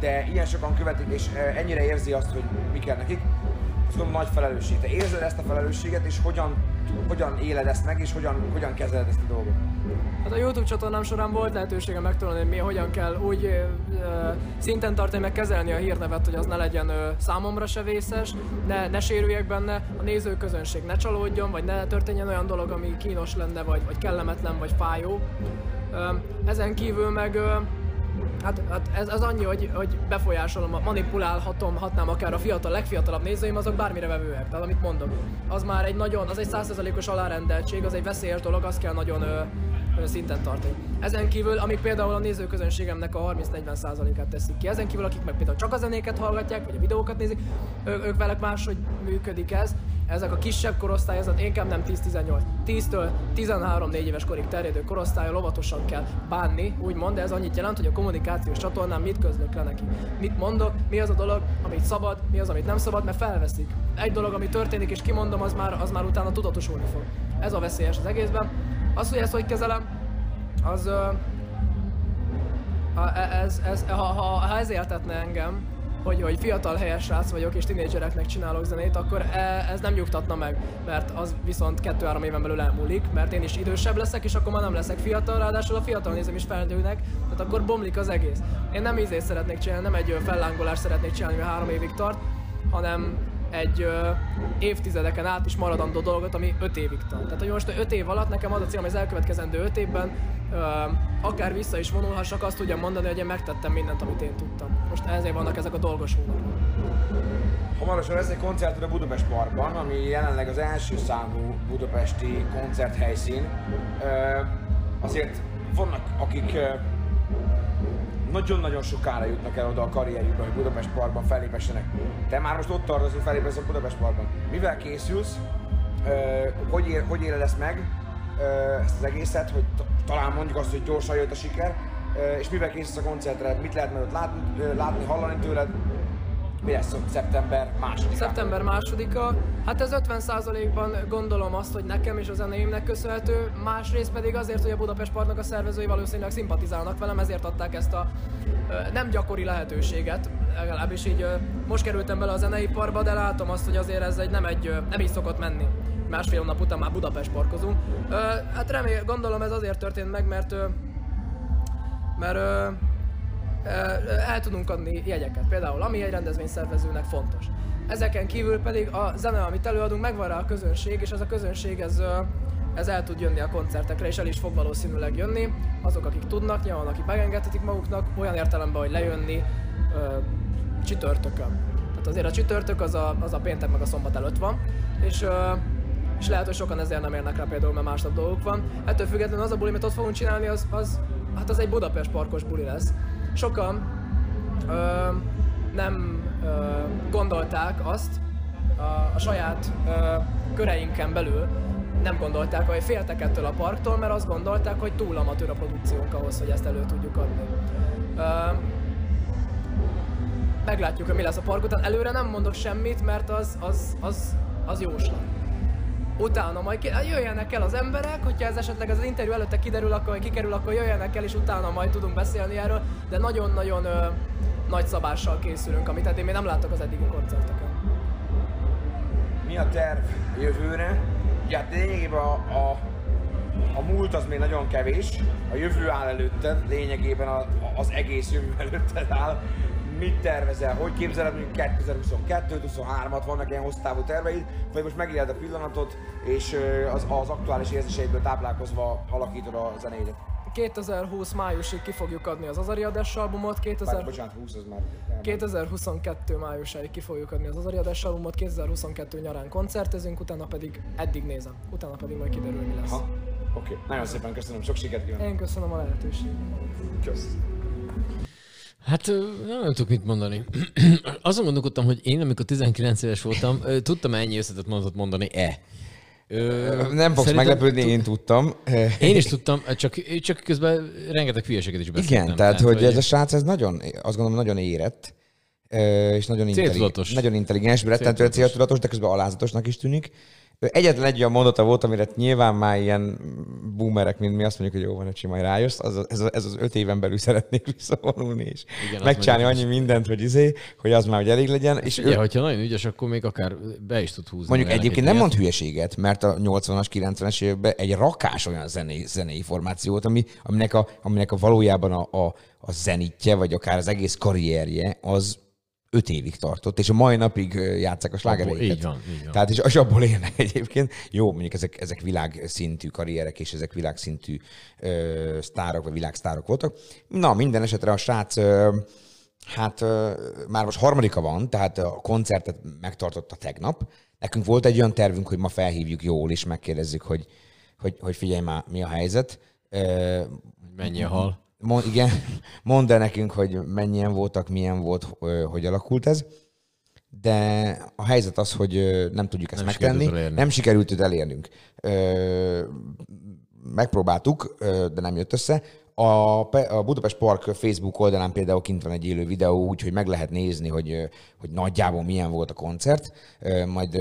de ilyen sokan követik, és ennyire érzi azt, hogy mi kell nekik, gondolom nagy felelősség. Te érzed ezt a felelősséget, és hogyan, hogyan éled ezt meg, és hogyan, hogyan kezeled ezt a dolgot? Hát a YouTube csatornám során volt lehetőségem megtanulni, hogy mi hogyan kell úgy ö, szinten tartani, meg kezelni a hírnevet, hogy az ne legyen ö, számomra se vészes, ne, ne sérüljek benne, a nézőközönség ne csalódjon, vagy ne történjen olyan dolog, ami kínos lenne, vagy, vagy kellemetlen, vagy fájó. Ö, ezen kívül meg ö, Hát, hát ez az annyi, hogy, hogy befolyásolom, manipulálhatom, hatnám akár a fiatal, legfiatalabb nézőim, azok bármire vevőek. Tehát amit mondok, az már egy nagyon, az egy százszerzalékos alárendeltség, az egy veszélyes dolog, azt kell nagyon ö, ö, szinten tartani. Ezen kívül, amik például a nézőközönségemnek a 30-40%-át teszik ki, ezen kívül, akik meg például csak a zenéket hallgatják, vagy a videókat nézik, ő, ők velük máshogy működik ez. Ezek a kisebb korosztály, ez inkább nem 10-18, 10-től 13-4 éves korig terjedő korosztály óvatosan kell bánni, úgymond, ez annyit jelent, hogy a kommunikációs csatornán mit közlök le neki. Mit mondok, mi az a dolog, amit szabad, mi az, amit nem szabad, mert felveszik. Egy dolog, ami történik és kimondom, az már, az már utána tudatosulni fog. Ez a veszélyes az egészben. Az, hogy ezt hogy kezelem, az... Ha ez, ez, ha, ha, ha ez éltetne engem, hogy, hogy fiatal helyes srác vagyok és tinédzsereknek csinálok zenét, akkor e, ez nem nyugtatna meg, mert az viszont 2-3 éven belül elmúlik, mert én is idősebb leszek, és akkor már nem leszek fiatal, ráadásul a fiatal nézőm is felnőnek, tehát akkor bomlik az egész. Én nem ízét szeretnék csinálni, nem egy fellángolást szeretnék csinálni, ami három évig tart, hanem egy ö, évtizedeken át is maradandó dolgot, ami öt évig tart. Tehát, hogy most öt év alatt nekem az a célom, hogy az elkövetkezendő öt évben ö, akár vissza is vonulhassak, azt tudjam mondani, hogy én megtettem mindent, amit én tudtam. Most ezért vannak ezek a dolgos hónapok. Hamarosan lesz egy koncerted a Budapest Parkban, ami jelenleg az első számú budapesti koncerthelyszín. Ö, azért vannak, akik nagyon-nagyon sokára jutnak el oda a karrierjükben, hogy Budapest Parkban fellépessenek. Te már most ott tartasz, hogy fellépesz a Budapest Parkban. Mivel készülsz? Ö, hogy, ér, hogy éled ezt meg? Ö, ezt az egészet, hogy talán mondjuk azt, hogy gyorsan jött a siker, Ö, és mivel készülsz a koncertre? Mit lehet majd ott látni, látni hallani tőled? Mi lesz szeptember második? Szeptember másodika, hát ez 50%-ban gondolom azt, hogy nekem és a zenéimnek köszönhető, másrészt pedig azért, hogy a Budapest Parknak a szervezői valószínűleg szimpatizálnak velem, ezért adták ezt a nem gyakori lehetőséget, legalábbis így most kerültem bele a zeneiparba, de látom azt, hogy azért ez egy nem egy, nem így szokott menni. Másfél nap után már Budapest parkozunk. Hát remél, gondolom ez azért történt meg, mert mert el tudunk adni jegyeket, például ami egy rendezvényszervezőnek fontos. Ezeken kívül pedig a zene, amit előadunk, megvan rá a közönség, és ez a közönség ez, ez el tud jönni a koncertekre, és el is fog valószínűleg jönni. Azok, akik tudnak, nyilván akik megengedhetik maguknak, olyan értelemben, hogy lejönni csütörtökön. Tehát azért a csütörtök az a, az a péntek meg a szombat előtt van, és és lehet, hogy sokan ezért nem érnek rá például, mert másnap dolguk van. Ettől függetlenül az a buli, amit ott fogunk csinálni, az, az, hát az egy Budapest parkos buli lesz. Sokan ö, nem ö, gondolták azt a, a saját ö, köreinkön belül, nem gondolták, vagy féltek ettől a parktól, mert azt gondolták, hogy túl amatőr a produkciónk ahhoz, hogy ezt elő tudjuk adni. Ö, meglátjuk, hogy mi lesz a park után. Előre nem mondok semmit, mert az, az, az, az jóslat. Utána majd ki, jöjjenek el az emberek, hogyha ez esetleg az interjú előtte kiderül, akkor vagy kikerül, akkor jöjjenek el, és utána majd tudunk beszélni erről, de nagyon-nagyon ö, nagy szabással készülünk, amit eddig még nem láttak az eddigi koncerteken. Mi a terv jövőre? Ugye hát lényegében a, a, a múlt az még nagyon kevés, a jövő áll előtted, lényegében a, az egész jövő előtted áll. Mit tervezel? Hogy képzeled mondjuk 2022-23-at? Vannak ilyen hosszú távú terveid? Vagy most megéled a pillanatot, és az, az aktuális érzéseidből táplálkozva alakítod a zenéidet? 2020 májusig ki fogjuk adni az Azariades albumot, 2000... Bár, bocsánat, 20 az már. 2022 májusáig ki fogjuk adni az Azariades albumot, 2022 nyarán koncertezünk, utána pedig eddig nézem, utána pedig majd kiderül, mi lesz. Oké, okay. nagyon szépen köszönöm, sok sikert kívánok. Én köszönöm a lehetőséget. Kösz. Hát nem, nem tudok mit mondani. Azon gondolkodtam, hogy én, amikor 19 éves voltam, tudtam ennyi összetett mondatot mondani-e. Ö, Nem fogsz meglepődni, én tudtam. Én is tudtam, csak, csak közben rengeteg hülyeséget is beszéltem. Igen, tehát, hogy hogy ez a srác, ez nagyon, azt gondolom, nagyon érett, és nagyon, intelligens, nagyon intelligens, rettentően Céltudatos. de közben alázatosnak is tűnik. Egyetlen egy olyan mondata volt, amire nyilván már ilyen boomerek, mint mi azt mondjuk, hogy jó van, öcsi, majd rájössz, az, ez, ez, az öt éven belül szeretnék visszavonulni, és Igen, megcsinálni annyi mindent, hogy izé, hogy az már hogy elég legyen. És Ugye, ő, hogyha nagyon ügyes, akkor még akár be is tud húzni. Mondjuk egyébként egy nem mond hülyeséget, mert a 80-as, 90-es években egy rakás olyan zenei, zenei formációt, ami, aminek, a, aminek a valójában a, a, a zenitje, vagy akár az egész karrierje, az öt évig tartott, és a mai napig játszák a slágereiket. így van, így van. Tehát és, és abból élnek egyébként. Jó, mondjuk ezek, ezek világszintű karrierek, és ezek világszintű ö, sztárok, vagy világsztárok voltak. Na, minden esetre a srác ö, Hát már most harmadika van, tehát a koncertet megtartotta tegnap. Nekünk volt egy olyan tervünk, hogy ma felhívjuk jól, és megkérdezzük, hogy, hogy, hogy figyelj már, mi a helyzet. Mennyi a hal? Mond, igen, mondd el nekünk, hogy mennyien voltak, milyen volt, hogy alakult ez. De a helyzet az, hogy nem tudjuk ezt Nem megtenni. sikerült. Nem sikerült őt elérnünk. Megpróbáltuk, de nem jött össze. A, a Budapest Park Facebook oldalán például kint van egy élő videó, úgyhogy meg lehet nézni, hogy, hogy nagyjából milyen volt a koncert. Majd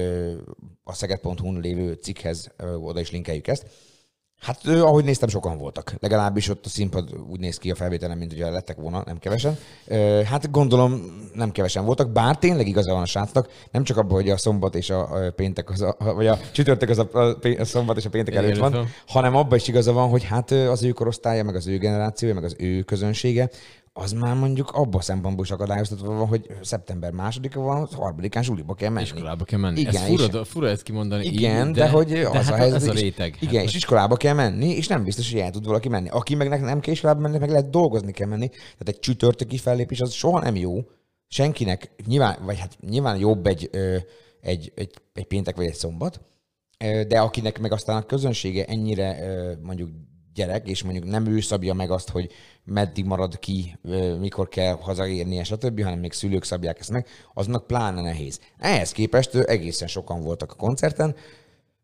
a szeged.hu-n lévő cikkhez oda is linkeljük ezt. Hát ö, ahogy néztem, sokan voltak. Legalábbis ott a színpad úgy néz ki a felvételen, mint hogyha lettek volna, nem kevesen. Hát gondolom nem kevesen voltak, bár tényleg igaza van a srácnak, nem csak abban, hogy a szombat és a péntek, az a, vagy a csütörtök az a, a, szombat és a péntek előtt van, hanem abban is igaza van, hogy hát az ő korosztálya, meg az ő generációja, meg az ő közönsége, az már mondjuk abban a szempontból is akadályoztatva van, hogy szeptember másodika van, harmadikán zsuliba kell menni. Iskolába kell menni. Igen, ez fura, és- fura ezt kimondani. igen, így, de, de hogy de az hát a helyzet, ez a és- réteg. Igen, hát, és iskolába kell menni, és nem biztos, hogy el tud valaki menni. Aki meg ne- nem kell iskolába menni, meg lehet dolgozni kell menni. Tehát egy csütörtöki fellépés az soha nem jó. Senkinek, nyilván, vagy hát nyilván jobb egy, ö, egy, egy, egy péntek vagy egy szombat, de akinek meg aztán a közönsége ennyire mondjuk gyerek, és mondjuk nem ő szabja meg azt, hogy meddig marad ki, mikor kell hazaérnie, stb., hanem még szülők szabják ezt meg, aznak pláne nehéz. Ehhez képest egészen sokan voltak a koncerten,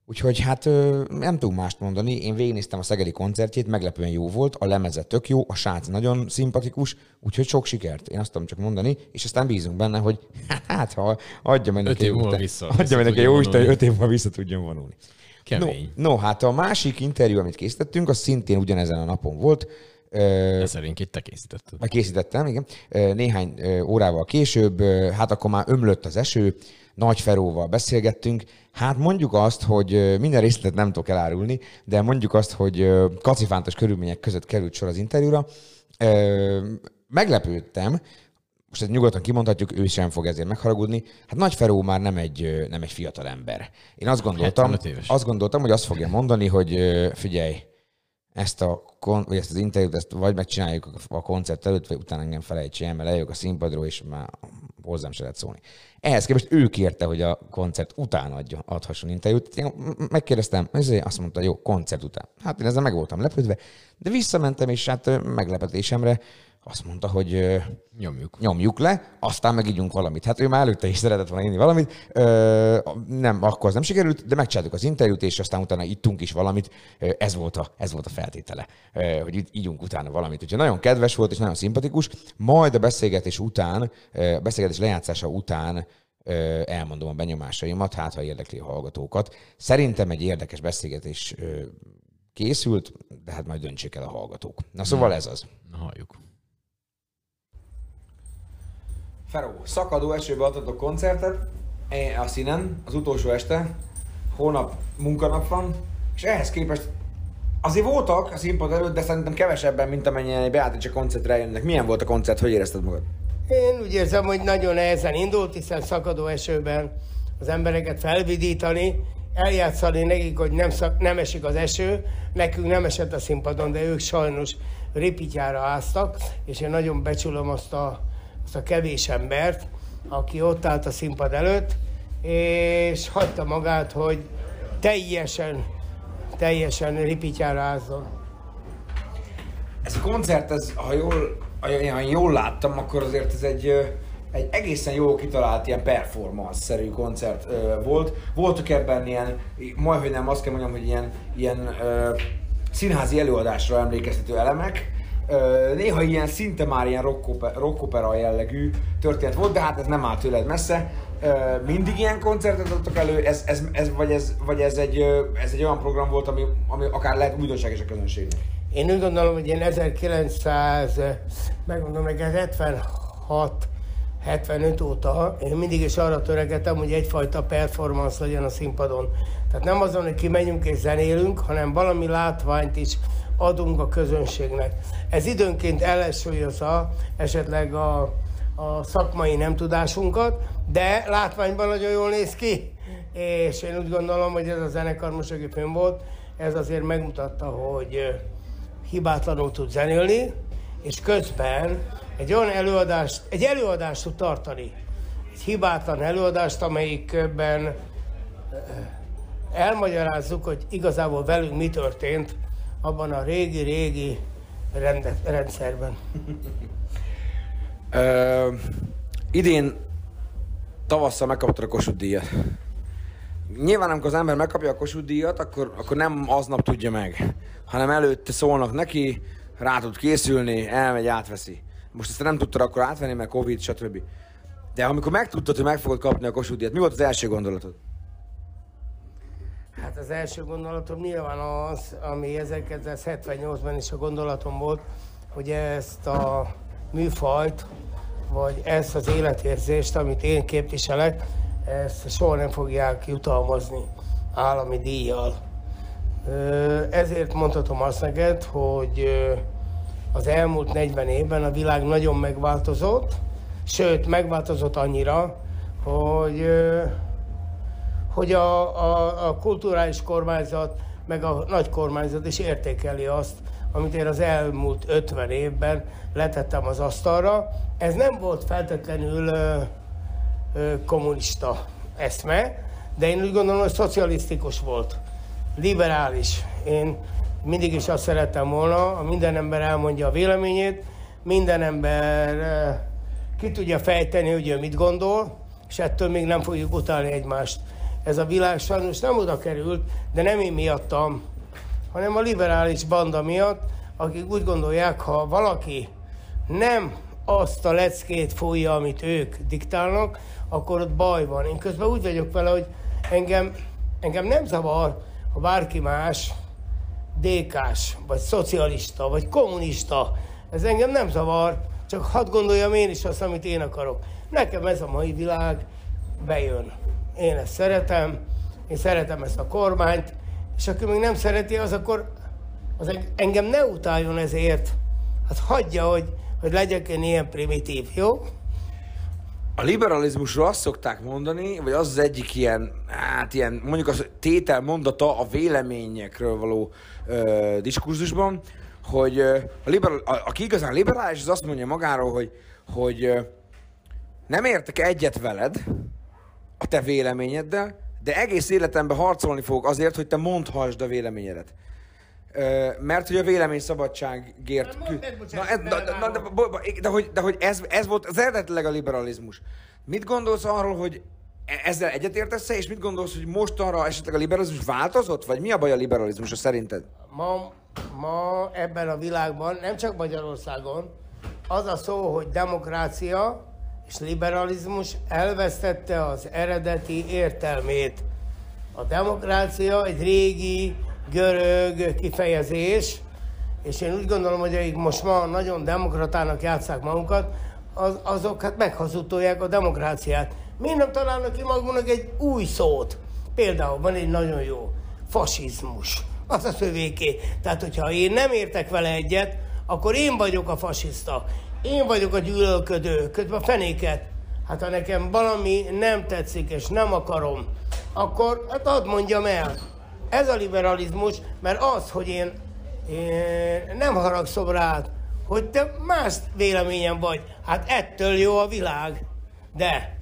Úgyhogy hát nem tudunk mást mondani. Én végignéztem a Szegedi koncertjét, meglepően jó volt, a lemeze tök jó, a srác nagyon szimpatikus, úgyhogy sok sikert. Én azt tudom csak mondani, és aztán bízunk benne, hogy hát ha adja meg Öt neki év múlva Isten- vissza- adja meg neki jó Isten, öt év múlva vissza tudjon vonulni. Kemény. No, no, hát a másik interjú, amit készítettünk, az szintén ugyanezen a napon volt. Ez szerint te készítetted. meg készítettem, igen. Néhány órával később, hát akkor már ömlött az eső, Nagy Feróval beszélgettünk. Hát mondjuk azt, hogy minden részletet nem tudok elárulni, de mondjuk azt, hogy kacifántos körülmények között került sor az interjúra. Meglepődtem, most ezt nyugodtan kimondhatjuk, ő sem fog ezért megharagudni. Hát Nagy Feró már nem egy, nem egy fiatal ember. Én azt gondoltam, 75 éves. azt gondoltam, hogy azt fogja mondani, hogy figyelj, ezt a vagy ezt az interjút, ezt vagy megcsináljuk a koncert előtt, vagy utána engem felejtsél el, mert lejövök a színpadról, és már hozzám se lehet szólni. Ehhez képest ő kérte, hogy a koncert után adja, adhasson interjút. Én megkérdeztem, ezért azt mondta, jó, koncert után. Hát én ezzel meg voltam lepődve, de visszamentem, és hát meglepetésemre azt mondta, hogy Nyomjuk. nyomjuk le, aztán megígyunk valamit. Hát ő már előtte is szeretett volna inni valamit. Ö, nem, akkor az nem sikerült, de megcsináltuk az interjút, és aztán utána ittunk is valamit. Ez volt a, ez volt a feltétele, hogy így- ígyunk utána valamit. Úgyhogy nagyon kedves volt, és nagyon szimpatikus. Majd a beszélgetés után, a beszélgetés lejátszása után elmondom a benyomásaimat, hát ha érdekli a hallgatókat. Szerintem egy érdekes beszélgetés készült, de hát majd döntsék el a hallgatók. Na szóval ez az. Na, halljuk. Feró, szakadó esőbe adtatok koncertet, e- a színen, az utolsó este, holnap munkanap van, és ehhez képest azért voltak a színpad előtt, de szerintem kevesebben, mint amennyien egy Beatrice koncertre jönnek. Milyen volt a koncert, hogy érezted magad? Én úgy érzem, hogy nagyon nehezen indult, hiszen szakadó esőben az embereket felvidítani, eljátszani nekik, hogy nem, szak, nem esik az eső, nekünk nem esett a színpadon, de ők sajnos ripityára áztak, és én nagyon becsülöm azt a, azt a kevés embert, aki ott állt a színpad előtt, és hagyta magát, hogy teljesen, teljesen ripityára ázzon. Ez a koncert, ez, ha jól, ha jól láttam, akkor azért ez egy, egy egészen jól kitalált ilyen performance-szerű koncert ö, volt. Voltak ebben ilyen, majd hogy nem, azt kell mondjam, hogy ilyen, ilyen ö, színházi előadásra emlékeztető elemek, néha ilyen szinte már ilyen rockopera, rockopera jellegű történet volt, de hát ez nem áll tőled messze. Mindig ilyen koncertet adtak elő, ez, ez, ez, vagy, ez, vagy ez, egy, ez egy olyan program volt, ami, ami akár lehet újdonság is a közönségnek? Én úgy gondolom, hogy én 1900, megmondom neked, 76 75 óta én mindig is arra törekedtem, hogy egyfajta performance legyen a színpadon. Tehát nem azon, hogy kimegyünk és zenélünk, hanem valami látványt is adunk a közönségnek. Ez időnként ellensúlyozza esetleg a, a szakmai nem tudásunkat, de látványban nagyon jól néz ki. És én úgy gondolom, hogy ez a zenekar aki fönn volt, ez azért megmutatta, hogy hibátlanul tud zenélni, és közben egy olyan előadást, egy előadást tud tartani. Egy hibátlan előadást, amelyikben elmagyarázzuk, hogy igazából velünk mi történt abban a régi-régi rendszerben. Ö, idén tavasszal megkaptad a Kossuth díjat. Nyilván, amikor az ember megkapja a Kossuth díjat, akkor, akkor nem aznap tudja meg, hanem előtte szólnak neki, rá tud készülni, elmegy, átveszi. Most ezt nem tudtad akkor átvenni, mert Covid, stb. De amikor megtudtad, hogy meg fogod kapni a Kossuth díjat, mi volt az első gondolatod? Hát az első gondolatom nyilván az, ami 1978-ban is a gondolatom volt, hogy ezt a műfajt, vagy ezt az életérzést, amit én képviselek, ezt soha nem fogják jutalmazni állami díjjal. Ezért mondhatom azt neked, hogy az elmúlt 40 évben a világ nagyon megváltozott, sőt, megváltozott annyira, hogy hogy a, a, a kulturális kormányzat, meg a nagy kormányzat is értékeli azt, amit én az elmúlt 50 évben letettem az asztalra. Ez nem volt feltétlenül ö, ö, kommunista eszme, de én úgy gondolom, hogy szocialisztikus volt, liberális. Én mindig is azt szerettem volna, ha minden ember elmondja a véleményét, minden ember ö, ki tudja fejteni, hogy ő mit gondol, és ettől még nem fogjuk utálni egymást. Ez a világ sajnos nem oda került, de nem én miattam, hanem a liberális banda miatt, akik úgy gondolják, ha valaki nem azt a leckét fújja, amit ők diktálnak, akkor ott baj van. Én közben úgy vagyok vele, hogy engem, engem nem zavar, ha bárki más DK-s, vagy szocialista, vagy kommunista. Ez engem nem zavar, csak hadd gondoljam én is azt, amit én akarok. Nekem ez a mai világ bejön. Én ezt szeretem, én szeretem ezt a kormányt, és aki még nem szereti, az akkor az en- engem ne utáljon ezért. Hát hagyja, hogy, hogy legyek én ilyen primitív, jó? A liberalizmusról azt szokták mondani, vagy az az egyik ilyen, hát ilyen, mondjuk az tétel mondata a véleményekről való ö, diskurzusban, hogy a liberal, a, aki igazán liberális, az azt mondja magáról, hogy, hogy nem értek egyet veled, a te véleményeddel, de egész életemben harcolni fogok azért, hogy te mondhassd a véleményedet. Ö, mert hogy a vélemény szabadságért... Na, mondd meg, bocsánat, na, ez, na, na, de, bo- bo- de, hogy, de hogy ez, ez volt az eredetileg a liberalizmus. Mit gondolsz arról, hogy e- ezzel egyetértesz és mit gondolsz, hogy mostanra esetleg a liberalizmus változott? Vagy mi a baj a liberalizmusra szerinted? Ma, ma ebben a világban, nem csak Magyarországon, az a szó, hogy demokrácia és liberalizmus elvesztette az eredeti értelmét. A demokrácia egy régi görög kifejezés, és én úgy gondolom, hogy akik most ma nagyon demokratának játszák magukat, az, azok hát meghazudtolják a demokráciát. Miért nem találnak ki magunknak egy új szót? Például van egy nagyon jó, fasizmus. Az a szövéké. Tehát, hogyha én nem értek vele egyet, akkor én vagyok a fasiszta. Én vagyok a gyűlölködő, közben a fenéket. Hát ha nekem valami nem tetszik, és nem akarom, akkor hát add mondjam el. Ez a liberalizmus, mert az, hogy én, én nem haragszom rád, hogy te más véleményen vagy. Hát ettől jó a világ. De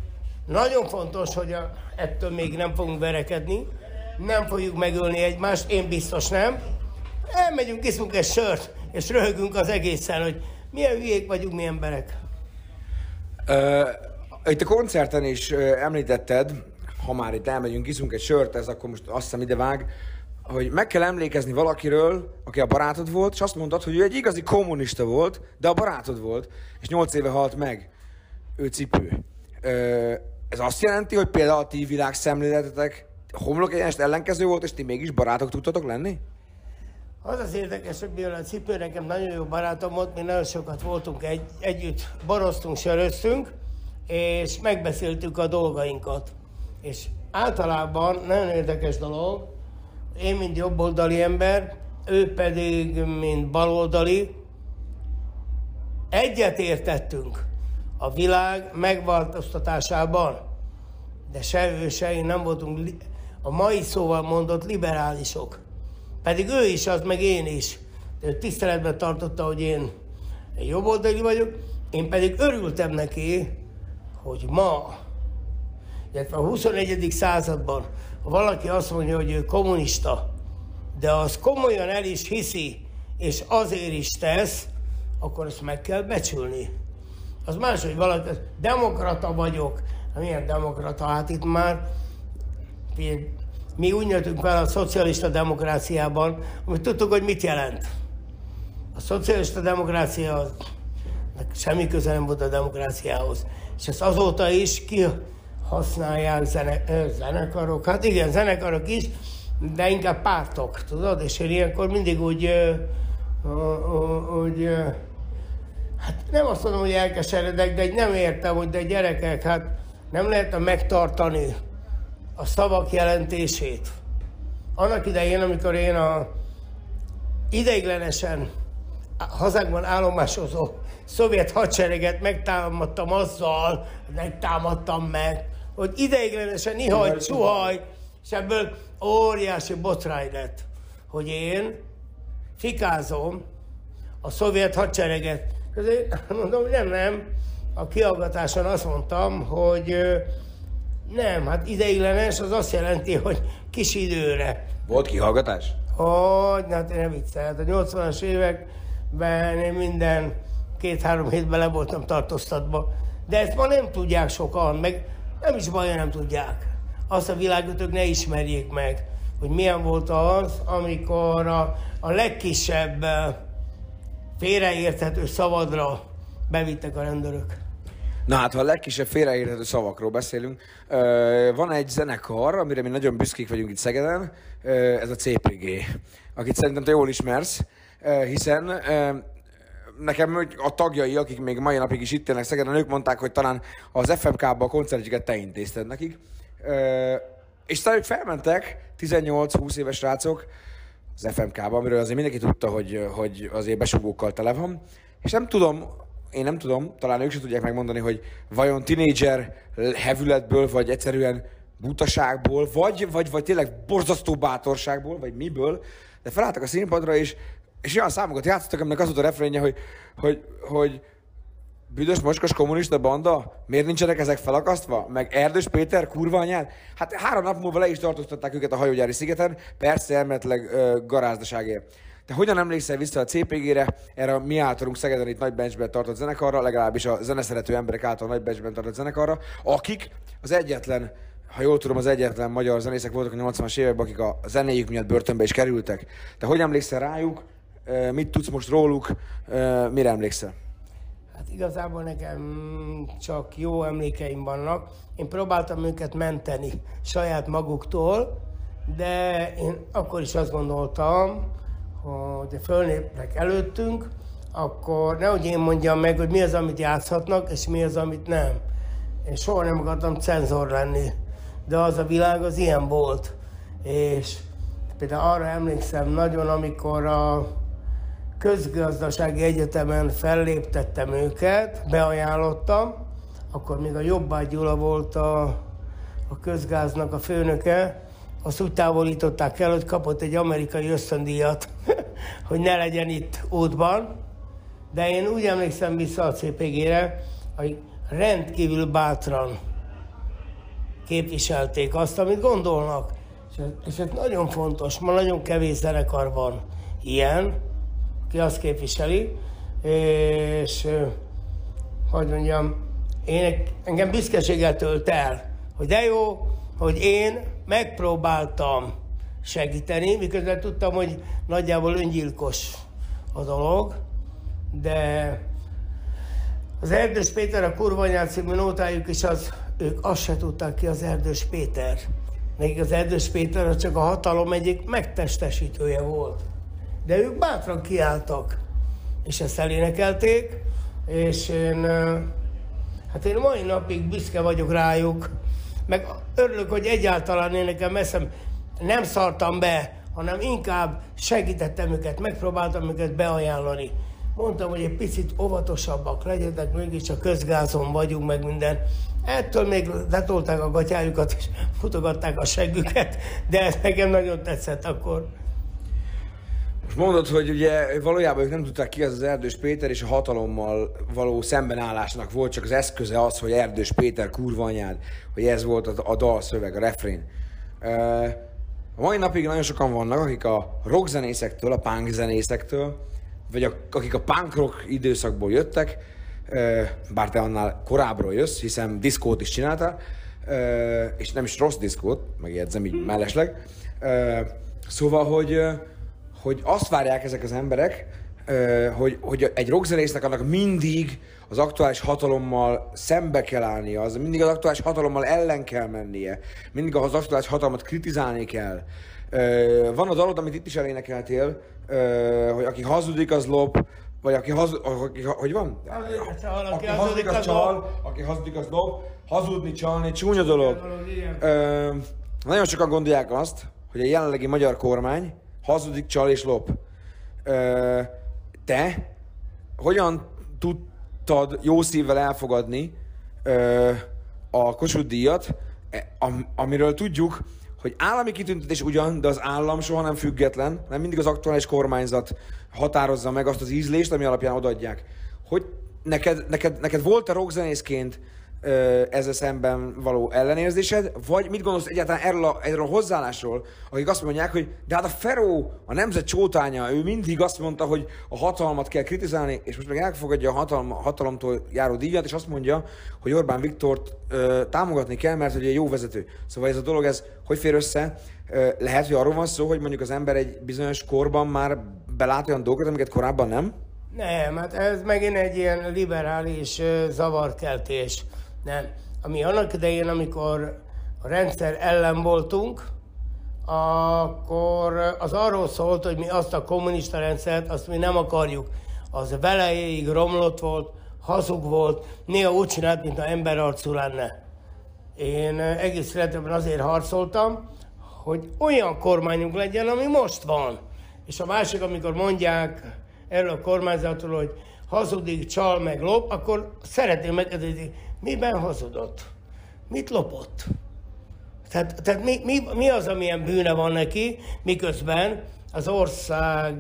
nagyon fontos, hogy a, ettől még nem fogunk verekedni, nem fogjuk megölni egymást, én biztos nem. Elmegyünk, iszunk egy sört, és röhögünk az egészen, hogy milyen hülyék vagyunk mi emberek. Ö, itt a koncerten is ö, említetted, ha már itt elmegyünk, iszunk egy sört, ez akkor most azt hiszem ide vág, hogy meg kell emlékezni valakiről, aki a barátod volt, és azt mondtad, hogy ő egy igazi kommunista volt, de a barátod volt, és nyolc éve halt meg. Ő cipő. Ez azt jelenti, hogy például a ti világszemléletetek homlok egyenest ellenkező volt, és ti mégis barátok tudtatok lenni? Az az érdekes, hogy mivel a cipő nekem nagyon jó barátom volt, mi nagyon sokat voltunk egy, együtt, boroztunk, söröztünk, és megbeszéltük a dolgainkat. És általában nagyon érdekes dolog, én mint jobboldali ember, ő pedig mint baloldali, egyet értettünk a világ megváltoztatásában, de se ő, se én nem voltunk a mai szóval mondott liberálisok. Pedig ő is az, meg én is. Ő tiszteletben tartotta, hogy én jobboldali vagyok, én pedig örültem neki, hogy ma, illetve a 21. században, ha valaki azt mondja, hogy ő kommunista, de az komolyan el is hiszi, és azért is tesz, akkor ezt meg kell becsülni. Az más, hogy valaki, demokrata vagyok. Milyen demokrata? Hát itt már mi úgy nőttünk fel a szocialista demokráciában, hogy tudtuk, hogy mit jelent. A szocialista demokrácia semmi köze nem volt a demokráciához. És ezt azóta is kihasználják zene, zenekarok, hát igen, zenekarok is, de inkább pártok, tudod? És én ilyenkor mindig úgy, úgy hát nem azt mondom, hogy elkeseredek, de nem értem, hogy de gyerekek, hát nem lehetne megtartani a szavak jelentését. Annak idején, amikor én a ideiglenesen hazánkban állomásozó szovjet hadsereget megtámadtam azzal, megtámadtam meg, hogy ideiglenesen ihaj, suhaj, és ebből óriási botrány lett, hogy én fikázom a szovjet hadsereget. Közé, mondom, nem, nem. A kihallgatáson azt mondtam, hogy nem, hát ideiglenes az azt jelenti, hogy kis időre. Volt kihallgatás? Hogy, hát én nem viccel. Hát a 80-as években én minden két-három hétben le voltam tartóztatva. De ezt ma nem tudják sokan, meg nem is baj, nem tudják. Azt a világot ők ne ismerjék meg, hogy milyen volt az, amikor a, a legkisebb félreérthető szavadra bevittek a rendőrök. Na hát, ha a legkisebb félreérthető szavakról beszélünk, van egy zenekar, amire mi nagyon büszkék vagyunk itt Szegeden, ez a CPG, akit szerintem te jól ismersz, hiszen nekem a tagjai, akik még mai napig is itt élnek Szegeden, ők mondták, hogy talán az FMK-ba a koncertjüket te intézted nekik. És aztán ők felmentek, 18-20 éves rácok, az FMK-ba, amiről azért mindenki tudta, hogy, hogy azért besugókkal tele van. És nem tudom, én nem tudom, talán ők sem tudják megmondani, hogy vajon tinédzser hevületből, vagy egyszerűen butaságból, vagy, vagy, vagy tényleg borzasztó bátorságból, vagy miből, de felálltak a színpadra, és, és olyan számokat játszottak, aminek az volt a refrénje, hogy, hogy, hogy büdös mocskos kommunista banda? Miért nincsenek ezek felakasztva? Meg Erdős Péter kurva anyád? Hát három nap múlva le is tartóztatták őket a hajógyári szigeten, persze elméletileg gazdaságért. Te hogyan emlékszel vissza a CPG-re, erre a mi általunk Szegeden itt nagy benchben tartott zenekarra, legalábbis a zeneszerető emberek által nagy benchben tartott zenekarra, akik az egyetlen ha jól tudom, az egyetlen magyar zenészek voltak a 80-as években, akik a zenéjük miatt börtönbe is kerültek. Te hogy emlékszel rájuk? Mit tudsz most róluk? Mire emlékszel? Hát igazából nekem csak jó emlékeim vannak. Én próbáltam őket menteni saját maguktól, de én akkor is azt gondoltam, hogy fölnépnek előttünk, akkor nehogy én mondjam meg, hogy mi az, amit játszhatnak, és mi az, amit nem. Én soha nem akartam cenzor lenni, de az a világ az ilyen volt. És például arra emlékszem nagyon, amikor a közgazdasági egyetemen felléptettem őket, beajánlottam, akkor még a Jobbá Gyula volt a, a közgáznak a főnöke, azt úgy távolították el, hogy kapott egy amerikai ösztöndíjat, hogy ne legyen itt útban. De én úgy emlékszem vissza a CPG-re, hogy rendkívül bátran képviselték azt, amit gondolnak. És ez nagyon fontos, ma nagyon kevés zenekar van ilyen, ki azt képviseli, és hogy mondjam, én, engem büszkeséggel tölt el, hogy de jó, hogy én megpróbáltam segíteni, miközben tudtam, hogy nagyjából öngyilkos a dolog, de az Erdős Péter, a kurva anyád című nótájuk is az, ők azt se tudták ki az Erdős Péter. Nekik az Erdős Péter az csak a hatalom egyik megtestesítője volt. De ők bátran kiálltak, és ezt elénekelték, és én, hát én mai napig büszke vagyok rájuk, meg örülök, hogy egyáltalán én nekem eszem nem szartam be, hanem inkább segítettem őket, megpróbáltam őket beajánlani. Mondtam, hogy egy picit óvatosabbak legyetek, mégiscsak közgázon vagyunk, meg minden. Ettől még letolták a gatyájukat, és mutogatták a seggüket, de ez nekem nagyon tetszett akkor. Most mondod, hogy ugye valójában ők nem tudták ki az az Erdős Péter, és a hatalommal való szembenállásnak volt csak az eszköze az, hogy Erdős Péter kurva anyád, hogy ez volt a, a dalszöveg, a refrén. A mai napig nagyon sokan vannak, akik a rock zenészektől, a punk zenészektől, vagy a, akik a punk rock időszakból jöttek, bár te annál korábbról jössz, hiszen diszkót is csináltál, és nem is rossz diszkót, megjegyzem így mellesleg. Szóval, hogy, hogy azt várják ezek az emberek, hogy, hogy egy rockzenésznek annak mindig az aktuális hatalommal szembe kell állnia, az mindig az aktuális hatalommal ellen kell mennie, mindig az aktuális hatalmat kritizálni kell. Van a dalod, amit itt is elénekeltél, hogy aki hazudik, az lop, vagy aki hazudik, aki, hogy van? Aki hazudik, az csal, aki hazudik, az lop, hazudni, csalni, csúnya dolog. Ö, nagyon sokan gondolják azt, hogy a jelenlegi magyar kormány hazudik, csal és lop. Te hogyan tudtad jó szívvel elfogadni a Kossuth díjat, e, am, amiről tudjuk, hogy állami kitüntetés ugyan, de az állam soha nem független, nem mindig az aktuális kormányzat határozza meg azt az ízlést, ami alapján odaadják. Hogy neked, neked, neked volt-e rockzenészként ezzel szemben való ellenérzésed, vagy mit gondolsz egyáltalán erről a, erről a hozzáállásról, akik azt mondják, hogy de hát a Feró, a nemzet csótánya, ő mindig azt mondta, hogy a hatalmat kell kritizálni, és most meg elfogadja a hatalom, hatalomtól járó díjat, és azt mondja, hogy Orbán Viktort ö, támogatni kell, mert hogy egy jó vezető. Szóval ez a dolog, ez hogy fér össze? Ö, lehet, hogy arról van szó, hogy mondjuk az ember egy bizonyos korban már belát olyan dolgokat, amiket korábban nem? Nem, hát ez megint egy ilyen liberális ö, zavarkeltés. Nem. Ami annak idején, amikor a rendszer ellen voltunk, akkor az arról szólt, hogy mi azt a kommunista rendszert, azt mi nem akarjuk. Az velejéig romlott volt, hazug volt, néha úgy csinált, mint emberarcú lenne. Én egész életemben azért harcoltam, hogy olyan kormányunk legyen, ami most van. És a másik, amikor mondják erről a kormányzatról, hogy hazudik, csal, meg lop, akkor szeretném megkérdezni, miben hazudott? Mit lopott? Tehát, tehát mi, mi, mi az, amilyen bűne van neki, miközben az ország...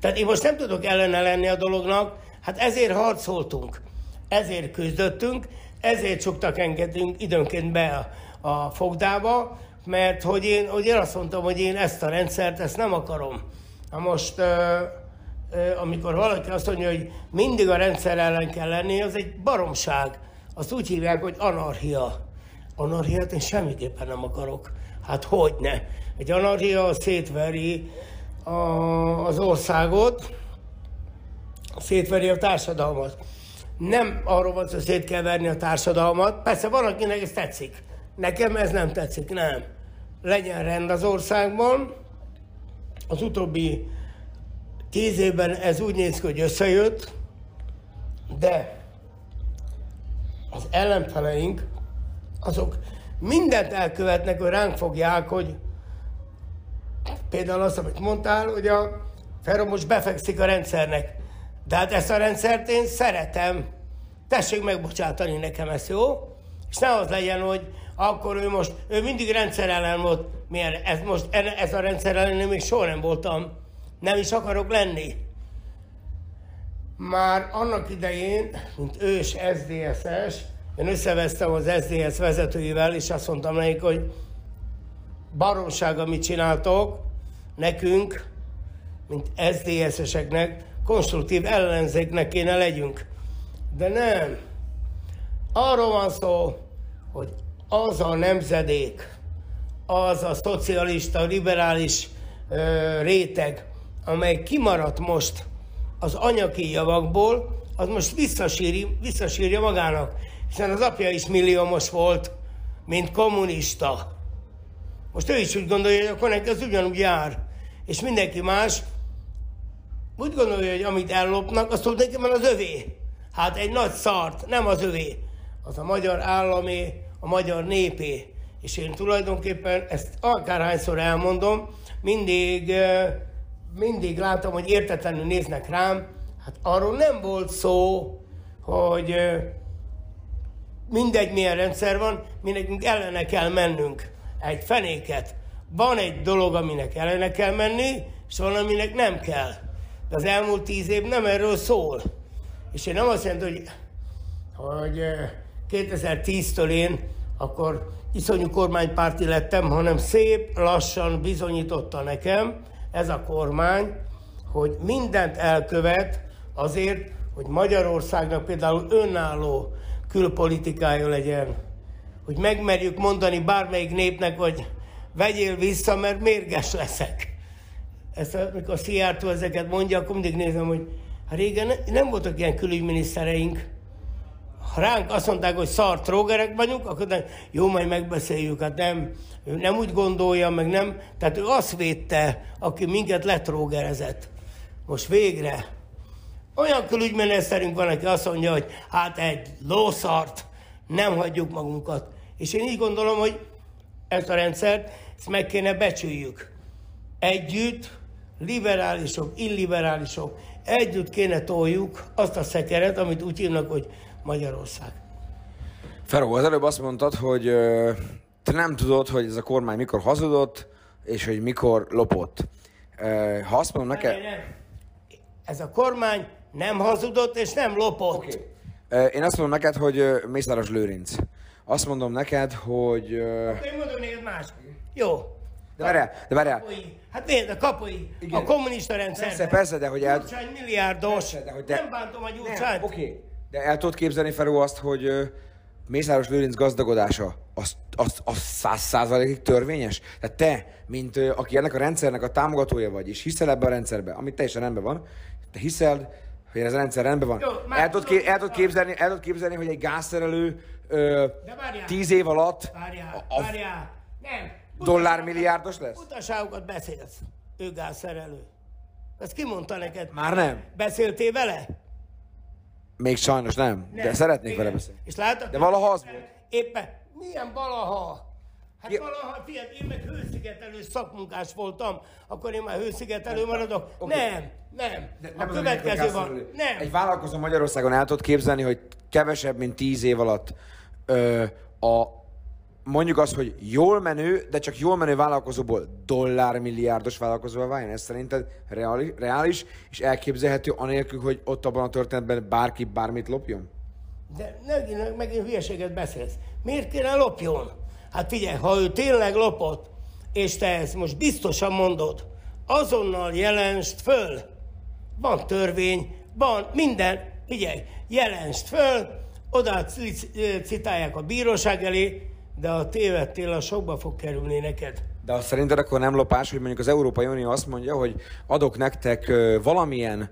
Tehát én most nem tudok ellene lenni a dolognak, hát ezért harcoltunk, ezért küzdöttünk, ezért csuktak engedünk időnként be a, a fogdába, mert hogy én, hogy én azt mondtam, hogy én ezt a rendszert, ezt nem akarom. Na most, ö, amikor valaki azt mondja, hogy mindig a rendszer ellen kell lenni, az egy baromság. Azt úgy hívják, hogy anarchia. Anarchiát én semmiképpen nem akarok. Hát hogy ne? Egy anarchia szétveri a, az országot, szétveri a társadalmat. Nem arról van hogy szét kell verni a társadalmat. Persze van, akinek ez tetszik. Nekem ez nem tetszik, nem. Legyen rend az országban. Az utóbbi tíz évben ez úgy néz ki, hogy összejött, de az ellenfeleink, azok mindent elkövetnek, hogy ránk fogják, hogy például azt, amit mondtál, hogy a Ferro most befekszik a rendszernek. De hát ezt a rendszert én szeretem. Tessék megbocsátani nekem ezt, jó? És ne az legyen, hogy akkor ő most, ő mindig rendszer ellen volt. Milyen, ez most, ez a rendszer ellen én még soha nem voltam. Nem is akarok lenni. Már annak idején, mint ős SZDSZ-es, én összevesztem az SZDSZ vezetőivel, és azt mondtam nekik, hogy baromság, amit csináltok, nekünk, mint SZDSZ-eseknek, konstruktív ellenzéknek kéne legyünk. De nem. Arról van szó, hogy az a nemzedék, az a szocialista, liberális ö, réteg, amely kimaradt most az anyaki javakból, az most visszasíri, visszasírja magának, hiszen az apja is milliómos volt, mint kommunista. Most ő is úgy gondolja, hogy akkor neki az ugyanúgy jár. És mindenki más úgy gondolja, hogy amit ellopnak, azt tulajdonképpen az övé. Hát egy nagy szart, nem az övé. Az a magyar államé, a magyar népé. És én tulajdonképpen ezt akárhányszor elmondom, mindig, eh, mindig látom, hogy értetlenül néznek rám. Hát arról nem volt szó, hogy mindegy milyen rendszer van, mi nekünk ellene kell mennünk. Egy fenéket. Van egy dolog, aminek ellene kell menni, és van, aminek nem kell. De az elmúlt tíz év nem erről szól. És én nem azt jelenti, hogy, hogy eh, 2010-től én akkor iszonyú kormánypárti lettem, hanem szép lassan bizonyította nekem ez a kormány, hogy mindent elkövet azért, hogy Magyarországnak például önálló külpolitikája legyen. Hogy megmerjük mondani bármelyik népnek, hogy vegyél vissza, mert mérges leszek. Ezt, amikor Szijjártó ezeket mondja, akkor mindig nézem, hogy hát régen ne- nem voltak ilyen külügyminisztereink. Ha ránk azt mondták, hogy szar trógerek vagyunk, akkor nem, jó, majd megbeszéljük, hát nem, ő nem úgy gondolja, meg nem. Tehát ő azt védte, aki minket letrógerezett. Most végre olyan külügyminiszterünk van, aki azt mondja, hogy hát egy lószart, nem hagyjuk magunkat. És én így gondolom, hogy ezt a rendszert, ezt meg kéne becsüljük. Együtt, liberálisok, illiberálisok, együtt kéne toljuk azt a szekeret, amit úgy hívnak, hogy Magyarország. Feró, az előbb azt mondtad, hogy te nem tudod, hogy ez a kormány mikor hazudott, és hogy mikor lopott. Ha azt mondom neked... Ez a kormány nem hazudott és nem lopott. Okay. Én azt mondom neked, hogy Mészáros Lőrinc. Azt mondom neked, hogy... ö, Én mondom neked más. Jó. De várjál, de várjál. Kapai. Hát miért a kapai? Igen. A kommunista rendszer. Persze, persze, de hogy el... Gyurcsány milliárdos. Persze, de hogy de- Nem bántom a Gyurcsányt. Oké, okay. De el tudod képzelni, Feró, azt, hogy Mészáros Lőrinc gazdagodása az, az, az száz százalékig törvényes? Tehát te, mint aki ennek a rendszernek a támogatója vagy, és hiszel ebben a rendszerben, ami teljesen rendben van, te hiszel, hogy ez a rendszer rendben van. Jó, el, tudod, el, tudod képzelni, el tudod képzelni, hogy egy gázszerelő ö, várjál. tíz év alatt Várjál, a, a várjál. Nem. dollármilliárdos lesz? Utaságokat beszélsz. Ő gázszerelő. Ezt ki mondta neked? Már nem. Beszéltél vele? Még sajnos nem, de Nem. szeretnék Igen. vele beszélni. És látod? De valaha az volt. Éppen. Milyen valaha? Hát Ki- valaha, figyelj, én meg hőszigetelő szakmunkás voltam, akkor én már hőszigetelő maradok. Oké. Nem, nem. De a az következő van. Nem. Egy vállalkozó Magyarországon el tudod képzelni, hogy kevesebb, mint 10 év alatt ö, a mondjuk az, hogy jól menő, de csak jól menő vállalkozóból dollármilliárdos vállalkozóval váljon? Ez szerinted reális, reális és elképzelhető anélkül, hogy ott abban a történetben bárki bármit lopjon? De megint, megint hülyeséget beszélsz. Miért kéne lopjon? Hát figyelj, ha ő tényleg lopott, és te ezt most biztosan mondod, azonnal jelenst föl. Van törvény, van minden. Figyelj, jelenst föl, oda citálják a bíróság elé, de ha tévedtél, a sokba fog kerülni neked. De azt szerinted akkor nem lopás, hogy mondjuk az Európai Unió azt mondja, hogy adok nektek valamilyen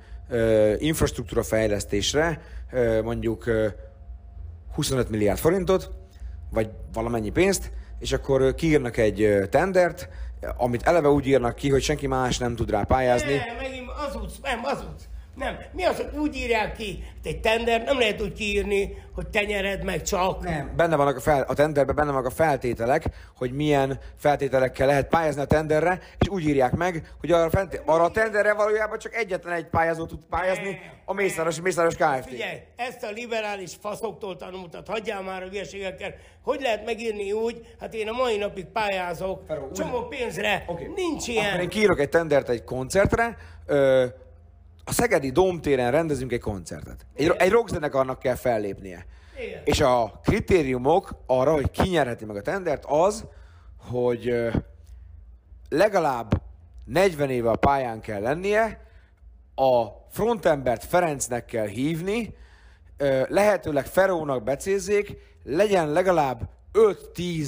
infrastruktúra fejlesztésre, mondjuk ö, 25 milliárd forintot, vagy valamennyi pénzt, és akkor kiírnak egy tendert, amit eleve úgy írnak ki, hogy senki más nem tud rá pályázni. Nem, megint azudsz, nem, azudsz. Nem, mi az, hogy úgy írják ki, hogy egy tender nem lehet úgy kiírni, hogy te nyered meg csak. Nem, benne vannak a, fel, a tenderben benne vannak a feltételek, hogy milyen feltételekkel lehet pályázni a tenderre, és úgy írják meg, hogy arra, fent, arra a tenderre valójában csak egyetlen egy pályázó tud pályázni, a Mészáros, Mészáros Kft. Figyelj, ezt a liberális faszoktól tanultad, hagyjál már a hülyeségekkel. Hogy lehet megírni úgy, hát én a mai napig pályázok, Feró, úgy- csomó pénzre, Oké. nincs Akkor ilyen. én kiírok egy tendert egy koncertre, ö, a Szegedi Dómtéren rendezünk egy koncertet. Egy, egy rockzenekarnak kell fellépnie. Igen. És a kritériumok arra, hogy ki nyerheti meg a tendert, az, hogy legalább 40 éve a pályán kell lennie, a frontembert Ferencnek kell hívni, lehetőleg Ferónak becézzék, legyen legalább 5-10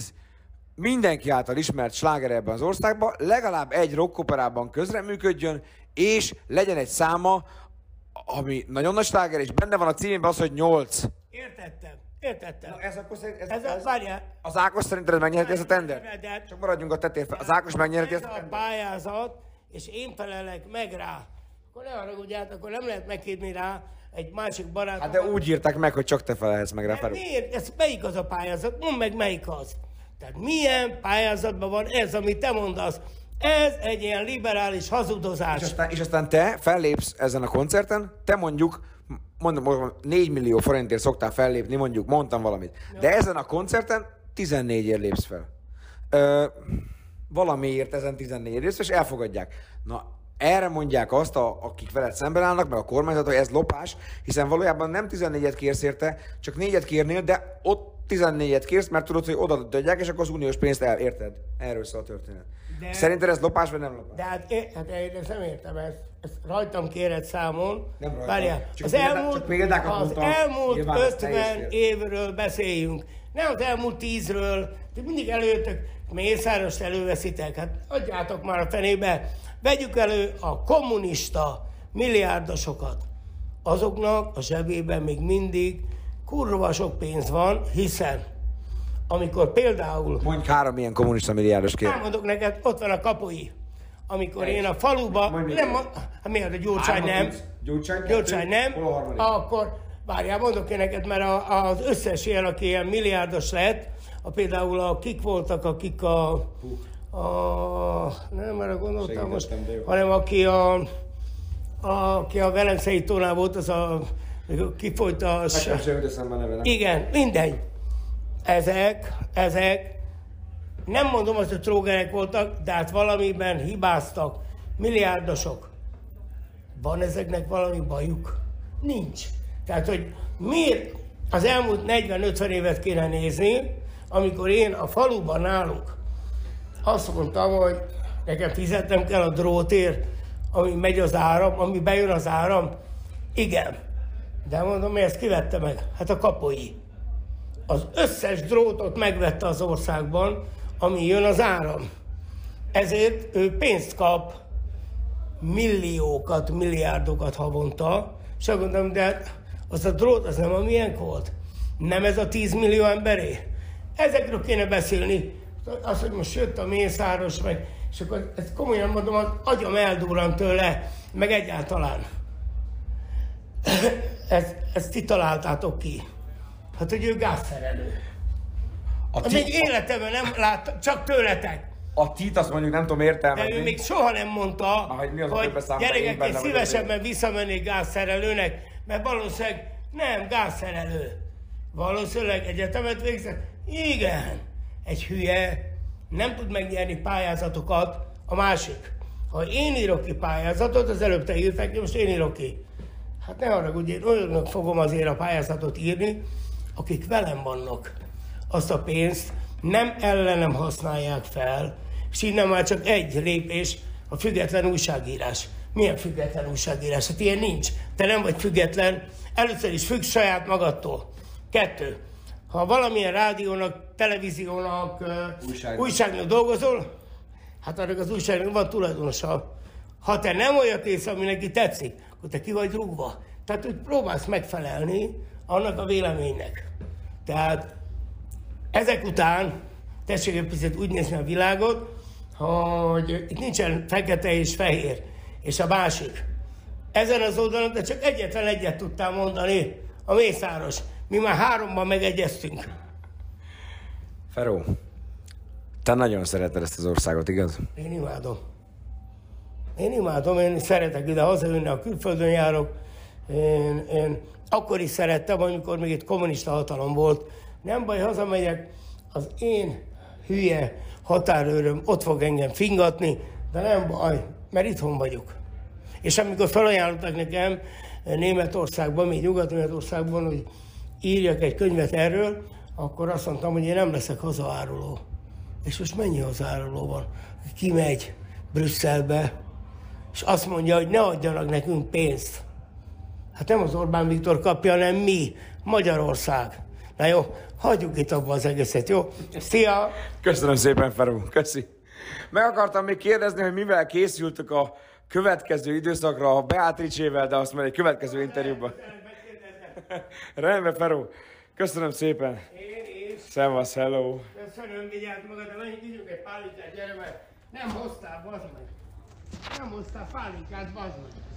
mindenki által ismert sláger ebben az országban, legalább egy rockoperában közreműködjön, és legyen egy száma, ami nagyon nagy sláger, és benne van a címében az, hogy 8. Értettem. Értettem. Ez akkor szerint, ez, Ez a, várjál, az Ákos szerinted megnyerheti ezt a tender? De- Csak maradjunk a tetér fel. Az Ákos megnyerheti ez ezt a a tender? pályázat, és én felelek meg rá. Akkor ne haragudját, akkor nem lehet megkérni rá egy másik barátom. Hát de úgy írták meg, hogy csak te felelhetsz meg rá. Miért? Ez melyik az a pályázat? Mondd meg, melyik az. Tehát milyen pályázatban van ez, amit te mondasz? Ez egy ilyen liberális hazudozás. És aztán, és aztán te fellépsz ezen a koncerten, te mondjuk, mondom, mondom 4 millió forintért szoktál fellépni, mondjuk, mondtam valamit. De ezen a koncerten 14 lépsz fel. Ö, valamiért ezen 14 lépsz fel, és elfogadják. Na, erre mondják azt, a, akik veled szemben állnak, meg a kormányzat, hogy ez lopás, hiszen valójában nem 14-et kérsz érte, csak 4-et kérnél, de ott 14-et kérsz, mert tudod, hogy oda adják, és akkor az uniós pénzt el, érted? Erről szól a történet. De-. Szerinted ez lopás, vagy nem lopás? De hát, én, hát én ezt nem értem, ezt, ezt rajtam kéred számon. Nem rajtam. Várjál, Csak az példá- elmúlt, csak az mondtam. elmúlt Nyilván ez teljes 50 fér. évről beszéljünk. Nem az elmúlt tízről, de mindig előttök, Mészárost előveszitek, hát adjátok már a fenébe. Vegyük elő a kommunista milliárdosokat. Azoknak a zsebében még mindig kurva sok pénz van, hiszen amikor például Mondj három ilyen kommunista milliárdos kér. Elmondok neked, ott van a kapui. Amikor én a faluba, Mondj nem, egy. ma- hát miért a Gyurcsány nem. Gyurcsány Gyurcsány nem, a akkor várjál, mondok én neked, mert a, az összes ilyen, aki ilyen milliárdos lett, a például a kik voltak, akik a, a nem erre gondoltam most, hanem aki a, a, aki a Velencei tónál volt, az a, kifolyt a... Nekem sem jut eszembe a neve, nem? Igen, mindegy. Ezek, ezek, nem mondom azt, hogy trógerek voltak, de hát valamiben hibáztak. Milliárdosok. Van ezeknek valami bajuk? Nincs. Tehát, hogy miért az elmúlt 40-50 évet kéne nézni, amikor én a faluban nálunk azt mondtam, hogy nekem fizetnem kell a drótért, ami megy az áram, ami bejön az áram. Igen. De mondom, mi ezt kivette meg? Hát a kapoi. Az összes drótot megvette az országban, ami jön az áram. Ezért ő pénzt kap, milliókat, milliárdokat havonta, és azt mondom, de az a drót, az nem a miénk volt. Nem ez a 10 millió emberé. Ezekről kéne beszélni. Az, hogy most jött a mészáros, meg, és akkor ezt komolyan mondom, az agyam eldurran tőle, meg egyáltalán. ezt, ezt ti találtátok ki. Hát, hogy ő gázszerelő. A, Hát még ti, életemben nem láttam, csak tőletek. a tit azt mondjuk nem tudom De értelmezni. ő még soha nem mondta, hogy mi az a hogy gyerekek, én szívesebben visszamennék gázszerelőnek, mert valószínűleg nem gázszerelő. Valószínűleg egyetemet végzett? Igen. Egy hülye nem tud megnyerni pályázatokat a másik. Ha én írok ki pályázatot, az előbb te írták, most én írok ki. Hát ne hogy én olyanok fogom azért a pályázatot írni, akik velem vannak. Azt a pénzt nem ellenem használják fel, és innen már csak egy lépés a független újságírás. Milyen független újságírás? Hát ilyen nincs. Te nem vagy független. Először is függ saját magadtól. Kettő. Ha valamilyen rádiónak, televíziónak, Újságnak. újságnak, dolgozol, hát annak az újságnak van tulajdonosa. Ha te nem olyan kész, ami neki tetszik, akkor te ki vagy rúgva. Tehát, hogy próbálsz megfelelni annak a véleménynek. Tehát ezek után tessék egy picit úgy nézni a világot, hogy itt nincsen fekete és fehér, és a másik. Ezen az oldalon, de csak egyetlen egyet tudtál mondani, a Mészáros. Mi már háromban megegyeztünk. Feró, te nagyon szereted ezt az országot, igaz? Én imádom. Én imádom, én szeretek ide hazajönni, a külföldön járok. Én, én akkor is szerettem, amikor még itt kommunista hatalom volt. Nem baj, hazamegyek, az én hülye határőröm ott fog engem fingatni, de nem baj, mert itthon vagyok. És amikor felajánlottak nekem Németországban, még Nyugat-Németországban, hogy írjak egy könyvet erről, akkor azt mondtam, hogy én nem leszek hazaáruló. És most mennyi hazaáruló van? Kimegy Brüsszelbe, és azt mondja, hogy ne adjanak nekünk pénzt. Hát nem az Orbán Viktor kapja, hanem mi, Magyarország. Na jó, hagyjuk itt abba az egészet, jó? Szia! Köszönöm szépen, Feró. Köszi. Meg akartam még kérdezni, hogy mivel készültök a következő időszakra a Beatrice-vel, de azt majd egy következő interjúban. Rendben, Feró. Köszönöm szépen. Én is. Szevasz, hello. Köszönöm, vigyázz magadra, menjünk, ígyunk egy pálinkát, gyere meg. Nem hoztál, bazd meg. Nem hoztál pálinkát, bazd meg.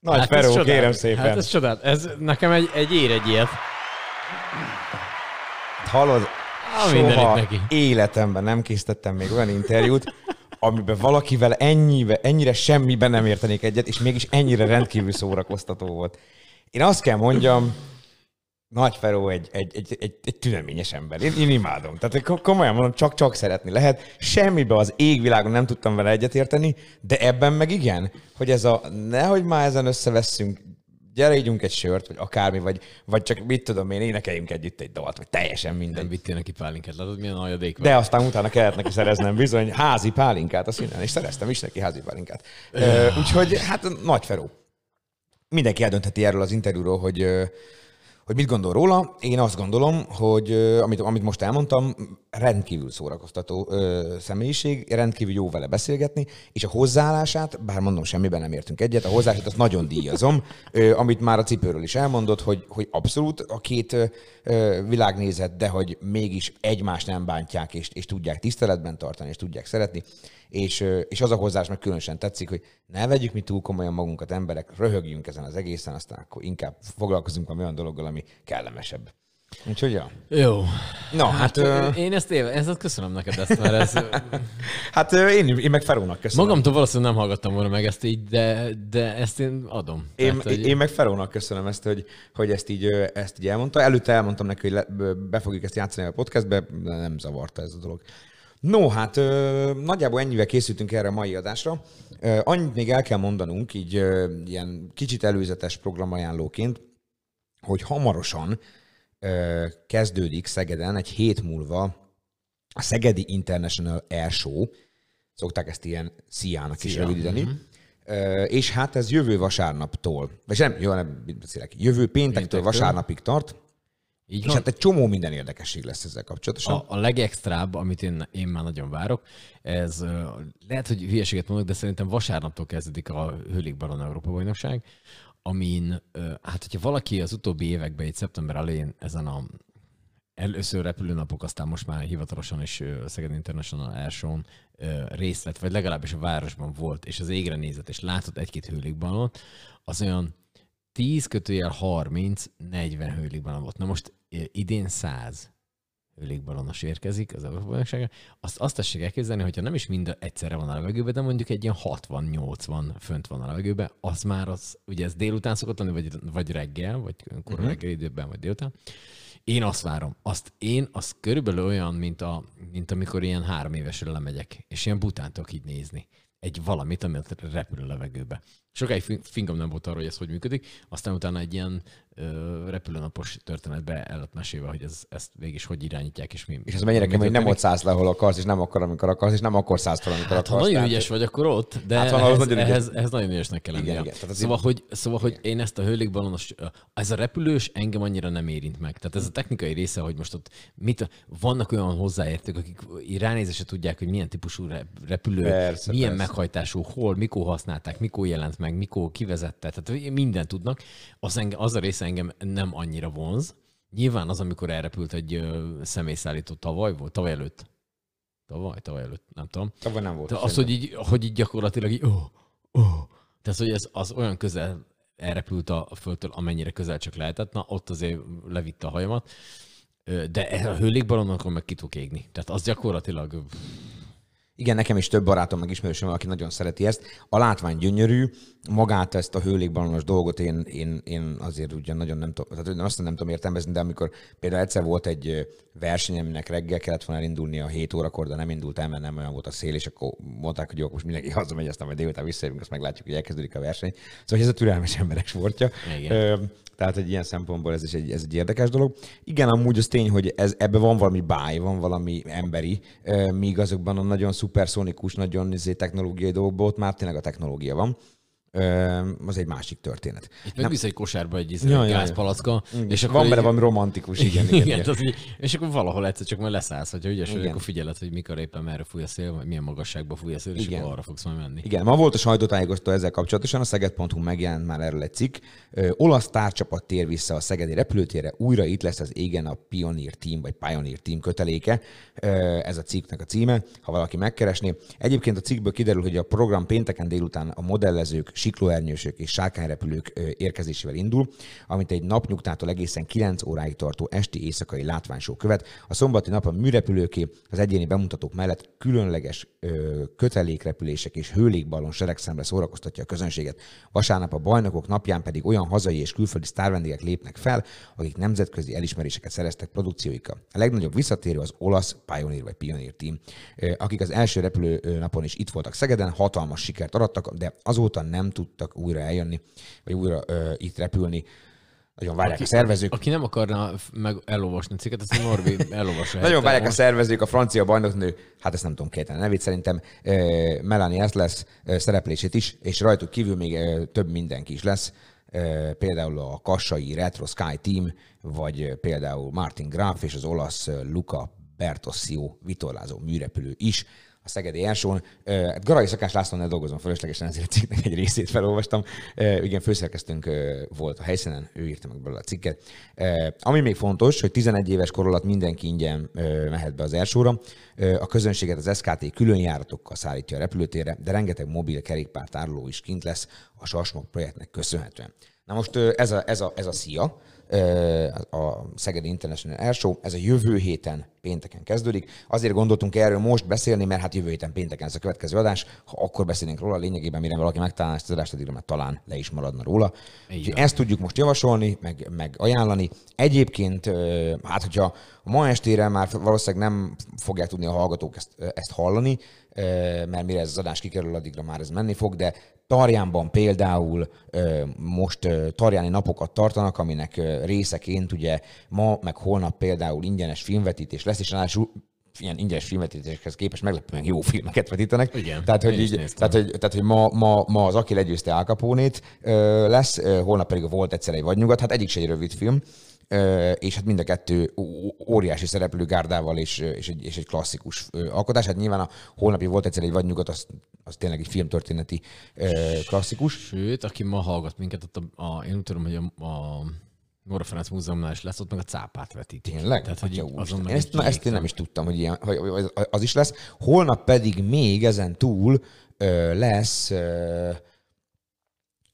Nagy ez Feró, kérem szépen. Hát ez csodál. Ez nekem egy, egy ér egy ilyet. Hallod? Soha neki. életemben nem készítettem még olyan interjút, amiben valakivel ennyibe, ennyire semmiben nem értenék egyet, és mégis ennyire rendkívül szórakoztató volt. Én azt kell mondjam, Nagy Feró egy, egy, egy, egy, egy tüneményes ember. Én, én imádom. Tehát ko- komolyan mondom, csak-csak szeretni lehet. Semmibe az égvilágon nem tudtam vele egyetérteni, de ebben meg igen, hogy ez a, nehogy már ezen összevesszünk, gyere ígyunk egy sört, vagy akármi, vagy, vagy csak mit tudom én, énekeljünk együtt egy dalt, vagy teljesen Nem mindegy. vittél neki pálinkát, látod milyen aljadék van? De aztán utána kellett neki szereznem bizony házi pálinkát a színen, és szereztem is neki házi pálinkát. Ö, úgyhogy hát nagy Feró. Mindenki eldöntheti erről az interjúról, hogy, hogy mit gondol róla. Én azt gondolom, hogy amit, amit most elmondtam, rendkívül szórakoztató ö, személyiség, rendkívül jó vele beszélgetni, és a hozzáállását, bár mondom, semmiben nem értünk egyet, a hozzáállását azt nagyon díjazom, ö, amit már a cipőről is elmondott, hogy, hogy abszolút a két ö, világnézet, de hogy mégis egymást nem bántják, és, és tudják tiszteletben tartani, és tudják szeretni. És, és az a hozzáállás meg különösen tetszik, hogy ne vegyük mi túl komolyan magunkat, emberek, röhögjünk ezen az egészen, aztán akkor inkább foglalkozunk valami olyan dologgal, ami kellemesebb. Úgyhogy ja. Jó. Na, hát, ö, Én ezt, éve, ezt köszönöm neked ezt, mert ez, hát én, én meg Ferónak köszönöm. magamtól valószínűleg nem hallgattam volna meg ezt így, de, de ezt én adom. Én, Tehát, hogy- én meg Ferónak köszönöm ezt, hogy, hogy ezt, így, ezt így elmondta. Előtte elmondtam neki, hogy le, be fogjuk ezt játszani a podcastbe, de nem zavarta ez a dolog. No, hát ö, nagyjából ennyivel készültünk erre a mai adásra. Ö, annyit még el kell mondanunk, így ö, ilyen kicsit előzetes programajánlóként, hogy hamarosan ö, kezdődik Szegeden egy hét múlva a Szegedi International Air Show, szokták ezt ilyen SZIA-nak is SZIA, rövidíteni. Ö, és hát ez jövő vasárnaptól, vagy nem, jó, nem beszélek, jövő péntektől, Péntektől. vasárnapig tart, így és van. hát egy csomó minden érdekesség lesz ezzel kapcsolatosan. A, a legextrább, amit én, én már nagyon várok, ez lehet, hogy hülyeséget mondok, de szerintem vasárnaptól kezdődik a Hőlik Baron Európa bajnokság, amin, hát hogyha valaki az utóbbi években, itt szeptember elején ezen a először repülőnapok, aztán most már hivatalosan is Szeged International Air Show-n ö, részt vett, vagy legalábbis a városban volt, és az égre nézett, és látott egy-két hőlékballont, az olyan 10 kötőjel 30, 40 hőlékballon volt. Na most idén 100 hőlékballonos érkezik az Európa bajnokságra, azt, azt tessék elképzelni, hogyha nem is mind egyszerre van a levegőben, de mondjuk egy ilyen 60-80 fönt van a levegőben, az már az, ugye ez délután szokott lenni, vagy, vagy reggel, vagy kora Mhm. uh-huh. reggel időben, vagy délután. Én azt várom. Azt én, az körülbelül olyan, mint, a, mint amikor ilyen három évesre lemegyek, és ilyen bután tudok így nézni egy valamit, ami repül a levegőbe. Sokáig fin- fingom nem volt arról, hogy ez hogy működik, aztán utána egy ilyen ö, repülőnapos történetbe el lett mesélve, hogy ez, ezt végig is hogy irányítják, és mi. És ez mennyire kemény, hogy nem ott szállsz le, ahol akarsz, és nem akkor, amikor akarsz, és nem akkor szállsz fel, amikor Hát, ha akarsz. nagyon Tehát- ügyes vagy, akkor ott, de Hát ehhez, nagyon ügyes. ehhez, ehhez, nagyon ügyesnek kell lennie. Igen, igen. Tehát Szóval, hogy, szóval hogy én ezt a hőlékballonos, ez a repülős engem annyira nem érint meg. Tehát ez a technikai része, hogy most ott mit, vannak olyan hozzáértők, akik ránézésre tudják, hogy milyen típusú rep- repülő, Persze, milyen persze. meghajtású, hol, mikor használták, mikor jelent meg, mikor kivezette. Tehát mindent tudnak. Az, engem, az a része engem nem annyira vonz. Nyilván az, amikor elrepült egy személyszállító tavaly volt, tavaly előtt. Tavaly, tavaly előtt, nem tudom. Tavaly nem volt. De az, hogy így, hogy így gyakorlatilag így, oh, oh. Tehát, hogy ez az olyan közel elrepült a földtől, amennyire közel csak lehetett, na ott azért levitte a hajamat. De ez a hőlékballonokon meg ki tudok égni. Tehát az gyakorlatilag Igen, nekem is több barátom, meg ismerősöm, aki nagyon szereti ezt. A látvány gyönyörű, magát ezt a hőlékballonos dolgot én, én, én azért ugyan nagyon nem tudom, tehát azt nem tudom értelmezni, de amikor például egyszer volt egy verseny, aminek reggel kellett volna elindulni a 7 órakor, de nem indult el, mert nem olyan volt a szél, és akkor mondták, hogy jó, most mindenki hazamegy, aztán majd délután visszajövünk, azt meglátjuk, hogy elkezdődik a verseny. Szóval ez a türelmes emberek sportja. Igen. Tehát egy ilyen szempontból ez is egy, ez egy érdekes dolog. Igen, amúgy az tény, hogy ez, ebben van valami báj, van valami emberi, míg azokban a nagyon szuperszonikus, nagyon izé, technológiai dolgokban ott már tényleg a technológia van. Az egy másik történet. Itt meg vissza egy kosárba egy izé, Ja, ja, ja, ja. gázpalacka. És van benne így- valami romantikus, igen, igen, igen, igen. így- és akkor valahol egyszer csak majd leszállsz, hogyha ügyes vagy, akkor figyeled, hogy mikor éppen merre fúj a szél, vagy milyen magasságba fúj a szél, és Igen. akkor arra fogsz majd menni. Igen, ma volt a sajtótájékoztató ezzel kapcsolatosan, a Szeged.hu megjelent már erről egy cikk. Ö, olasz tárcsapat tér vissza a Szegedi repülőtérre, újra itt lesz az égen a Pioneer Team, vagy Pioneer Team köteléke. Ö, ez a cikknek a címe, ha valaki megkeresné. Egyébként a cikkből kiderül, hogy a program pénteken délután a modellezők, siklóernyősök és sárkányrepülők érkezésével indul, amit egy napnyugtától egészen 9 óráig tartó esti éjszakai látványshow követ. A szombati nap a műrepülőké, az egyéni bemutatók mellett különleges ö, kötelékrepülések és hőlékballon seregszámra szórakoztatja a közönséget. Vasárnap a bajnokok napján pedig olyan hazai és külföldi sztárvendégek lépnek fel, akik nemzetközi elismeréseket szereztek produkcióikkal. A legnagyobb visszatérő az olasz Pioneer vagy Pioneer Team, akik az első repülő napon is itt voltak Szegeden, hatalmas sikert arattak, de azóta nem tudtak újra eljönni, vagy újra ö, itt repülni. Nagyon várják a szervezők. Aki nem akarna meg elolvasni a cikket, azt a Norbi elolvassa. Nagyon várják a Most- szervezők, a francia bajnoknő, hát ezt nem tudom kételen nevét, szerintem eh, Melanie ezt lesz szereplését is, és rajtuk kívül még több mindenki is lesz, például a kassai Retro Sky Team, vagy például Martin Graf és az olasz Luca Bertossio vitorlázó műrepülő is a Szegedi Elsón. Eh, hát Garai Szakás Lászlónál dolgozom fölöslegesen, ezért a cikknek egy részét felolvastam. Igen, főszerkesztőnk volt a helyszínen, ő írta meg belőle a cikket. Ami még fontos, hogy 11 éves kor alatt mindenki ingyen eh, mehet be az Elsóra. A közönséget az SKT külön járatokkal szállítja a repülőtérre, de rengeteg mobil kerékpár tároló is kint lesz a Sasmok projektnek köszönhetően. Na most ez a, ez a, ez a szia, a Szegedi International Air Show, ez a jövő héten pénteken kezdődik. Azért gondoltunk erről most beszélni, mert hát jövő héten pénteken ez a következő adás. Ha akkor beszélnénk róla, lényegében mire valaki megtalálná ezt az adást, addigra már talán le is maradna róla. Úgyhogy ezt tudjuk most javasolni, meg, meg ajánlani. Egyébként, hát hogyha ma estére már valószínűleg nem fogják tudni a hallgatók ezt, ezt hallani, mert mire ez az adás kikerül, addigra már ez menni fog, de Tarjánban például most Tarjáni napokat tartanak, aminek részeként ugye ma meg holnap például ingyenes filmvetítés lesz, és ráadásul ilyen ingyenes filmvetítésekhez képest meglepően jó filmeket vetítenek. Igen, Tehát, hogy, így, tehát, hogy, tehát, hogy ma, ma, ma az Aki legyőzte Al Capone-t lesz, holnap pedig volt egyszer egy vadnyugat, hát egyik se egy rövid film, és hát mind a kettő óriási szereplő gárdával és, és, egy, és egy klasszikus alkotás. Hát nyilván a holnapi volt egyszer egy vadnyugat, az, az tényleg egy filmtörténeti klasszikus. Sőt, aki ma hallgat minket, ott a, a, én úgy tudom, hogy a, a Nóra Ferenc Múzeumnál is lesz, ott meg a cápát vetítik. Tényleg? Tehát, hogy Atya azon úristen. meg ezt, na, ezt én nem is tudtam, hogy, ilyen, hogy az is lesz. Holnap pedig még ezen túl ö, lesz ö,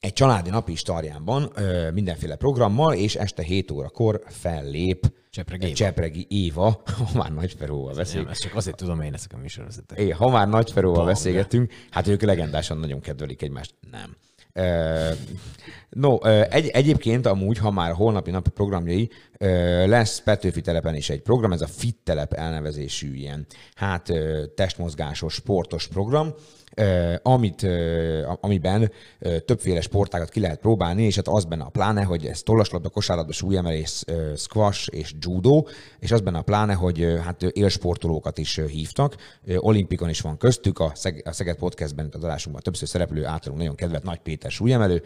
egy családi nap is Tarjánban, ö, mindenféle programmal, és este 7 órakor fellép Csepregi Éva. Csepregi Éva, ha már Nagy Feróval Nem, beszél. ezt csak azért tudom én ezek a műsorvezetek. É, ha már Nagy Feróval Banga. beszélgettünk, hát ők legendásan nagyon kedvelik egymást. Nem. No, egy, egyébként amúgy, ha már holnapi napi programjai, lesz Petőfi telepen is egy program, ez a Fit telep elnevezésű ilyen, hát testmozgásos, sportos program, amit, a- amiben többféle sportágat ki lehet próbálni, és hát az benne a pláne, hogy ez tollaslabda, kosárlabda, súlyemelés, squash és judo, és az benne a pláne, hogy hát élsportolókat is hívtak. Olimpikon is van köztük, a, Szeg- a Szeged Podcastben, az adásunkban többször szereplő általunk nagyon kedvelt Nagy Péter súlyemelő,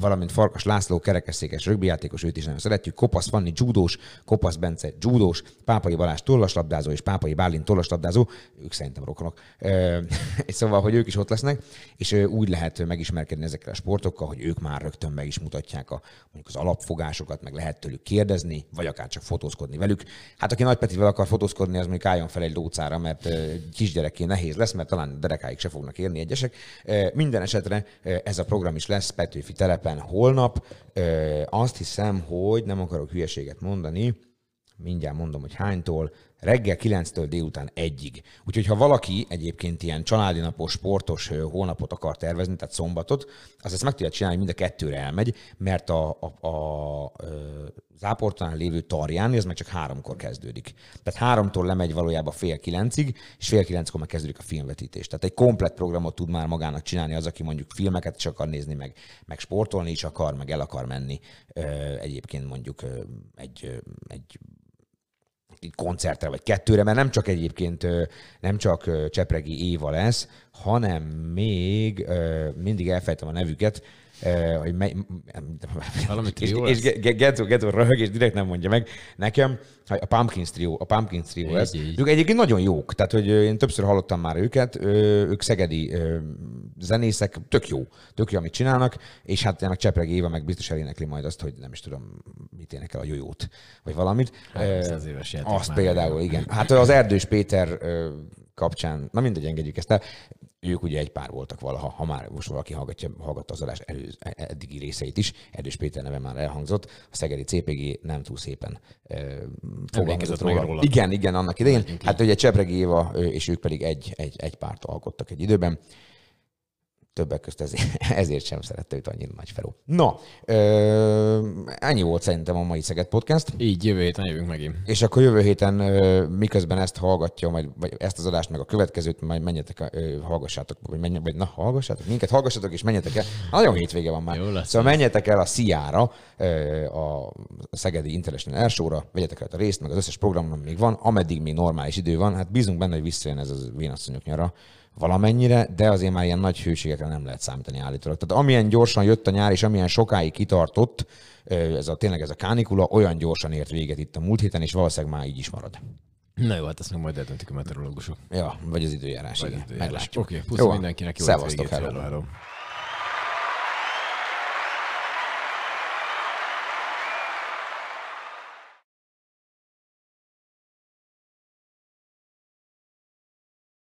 valamint Farkas László, kerekesszékes rögbijátékos, őt is nagyon szeretjük, Kopasz Fanni judós, Kopasz Bence judós, Pápai Balázs tollaslabdázó és Pápai Bálint tollaslabdázó, ők szerintem rokonok. És szóval, hogy ők is ott lesznek, és úgy lehet megismerkedni ezekkel a sportokkal, hogy ők már rögtön meg is mutatják a, mondjuk az alapfogásokat, meg lehet tőlük kérdezni, vagy akár csak fotózkodni velük. Hát aki Nagy Petivel akar fotózkodni, az mondjuk álljon fel egy lócára, mert kisgyerekké nehéz lesz, mert talán derekáig se fognak érni egyesek. Minden esetre ez a program is lesz Petőfi telepen holnap. Azt hiszem, hogy nem akarok hülyeséget mondani, mindjárt mondom, hogy hánytól, reggel 9-től délután 1-ig. Úgyhogy ha valaki egyébként ilyen családi napos, sportos hónapot akar tervezni, tehát szombatot, az ezt meg tudja csinálni, mind a kettőre elmegy, mert a, a, a, Záportán lévő Tarján, ez meg csak háromkor kezdődik. Tehát háromtól lemegy valójában fél kilencig, és fél kilenckor meg kezdődik a filmvetítés. Tehát egy komplet programot tud már magának csinálni az, aki mondjuk filmeket is akar nézni, meg, meg sportolni is akar, meg el akar menni. Egyébként mondjuk egy, egy egy koncertre vagy kettőre, mert nem csak egyébként nem csak Csepregi Éva lesz, hanem még mindig elfejtem a nevüket, hogy mely, Valami és, trió és lesz? Ge- Geto, Geto röhög, és direkt nem mondja meg nekem, hogy a Pumpkins Trio, a Pumpkins Trio Így, lesz. így. Ők egyébként nagyon jók, tehát hogy én többször hallottam már őket, ők szegedi zenészek, tök jó, tök jó, amit csinálnak, és hát meg Csepreg Éva meg biztos elénekli majd azt, hogy nem is tudom, mit énekel a jójót, vagy valamit. 300 Ö, éves Azt például, igen. Hát az Erdős Péter kapcsán, na mindegy, engedjük ezt el. Ők ugye egy pár voltak valaha, ha már most valaki hallgatja, hallgatta az adás elő, eddigi részeit is. Erdős Péter neve már elhangzott. A Szegedi CPG nem túl szépen ö, fogalmazott róla. róla. Igen, igen, annak idején. Hát ugye Csepregi Éva és ők pedig egy, egy, egy párt alkottak egy időben. Többek közt ezért, ezért sem szerette őt annyira nagy Feró. Na, ö, ennyi volt szerintem a mai Szeged Podcast. Így jövő héten jövünk megint. És akkor jövő héten, ö, miközben ezt hallgatja, majd, vagy ezt az adást, meg a következőt, majd menjetek, ö, hallgassátok, vagy, menj, vagy na, hallgassátok, minket hallgassatok, és menjetek el. Nagyon hétvége van már. Jó lesz. szóval menjetek el a Sziára, a Szegedi International Airshow-ra, vegyetek el a részt, meg az összes programon még van, ameddig még normális idő van. Hát bízunk benne, hogy visszajön ez a vénasszonyok nyara valamennyire, de azért már ilyen nagy hőségekre nem lehet számítani állítólag. Tehát amilyen gyorsan jött a nyár, és amilyen sokáig kitartott, ez a, tényleg ez a kánikula, olyan gyorsan ért véget itt a múlt héten, és valószínűleg már így is marad. Na jó, hát ezt meg majd eldöntik a meteorológusok. Ja, vagy az időjárás, Vagy igen. időjárás. Meglátjuk. Oké, pusz Jó, mindenkinek, jó Szevasztok, hello, hello.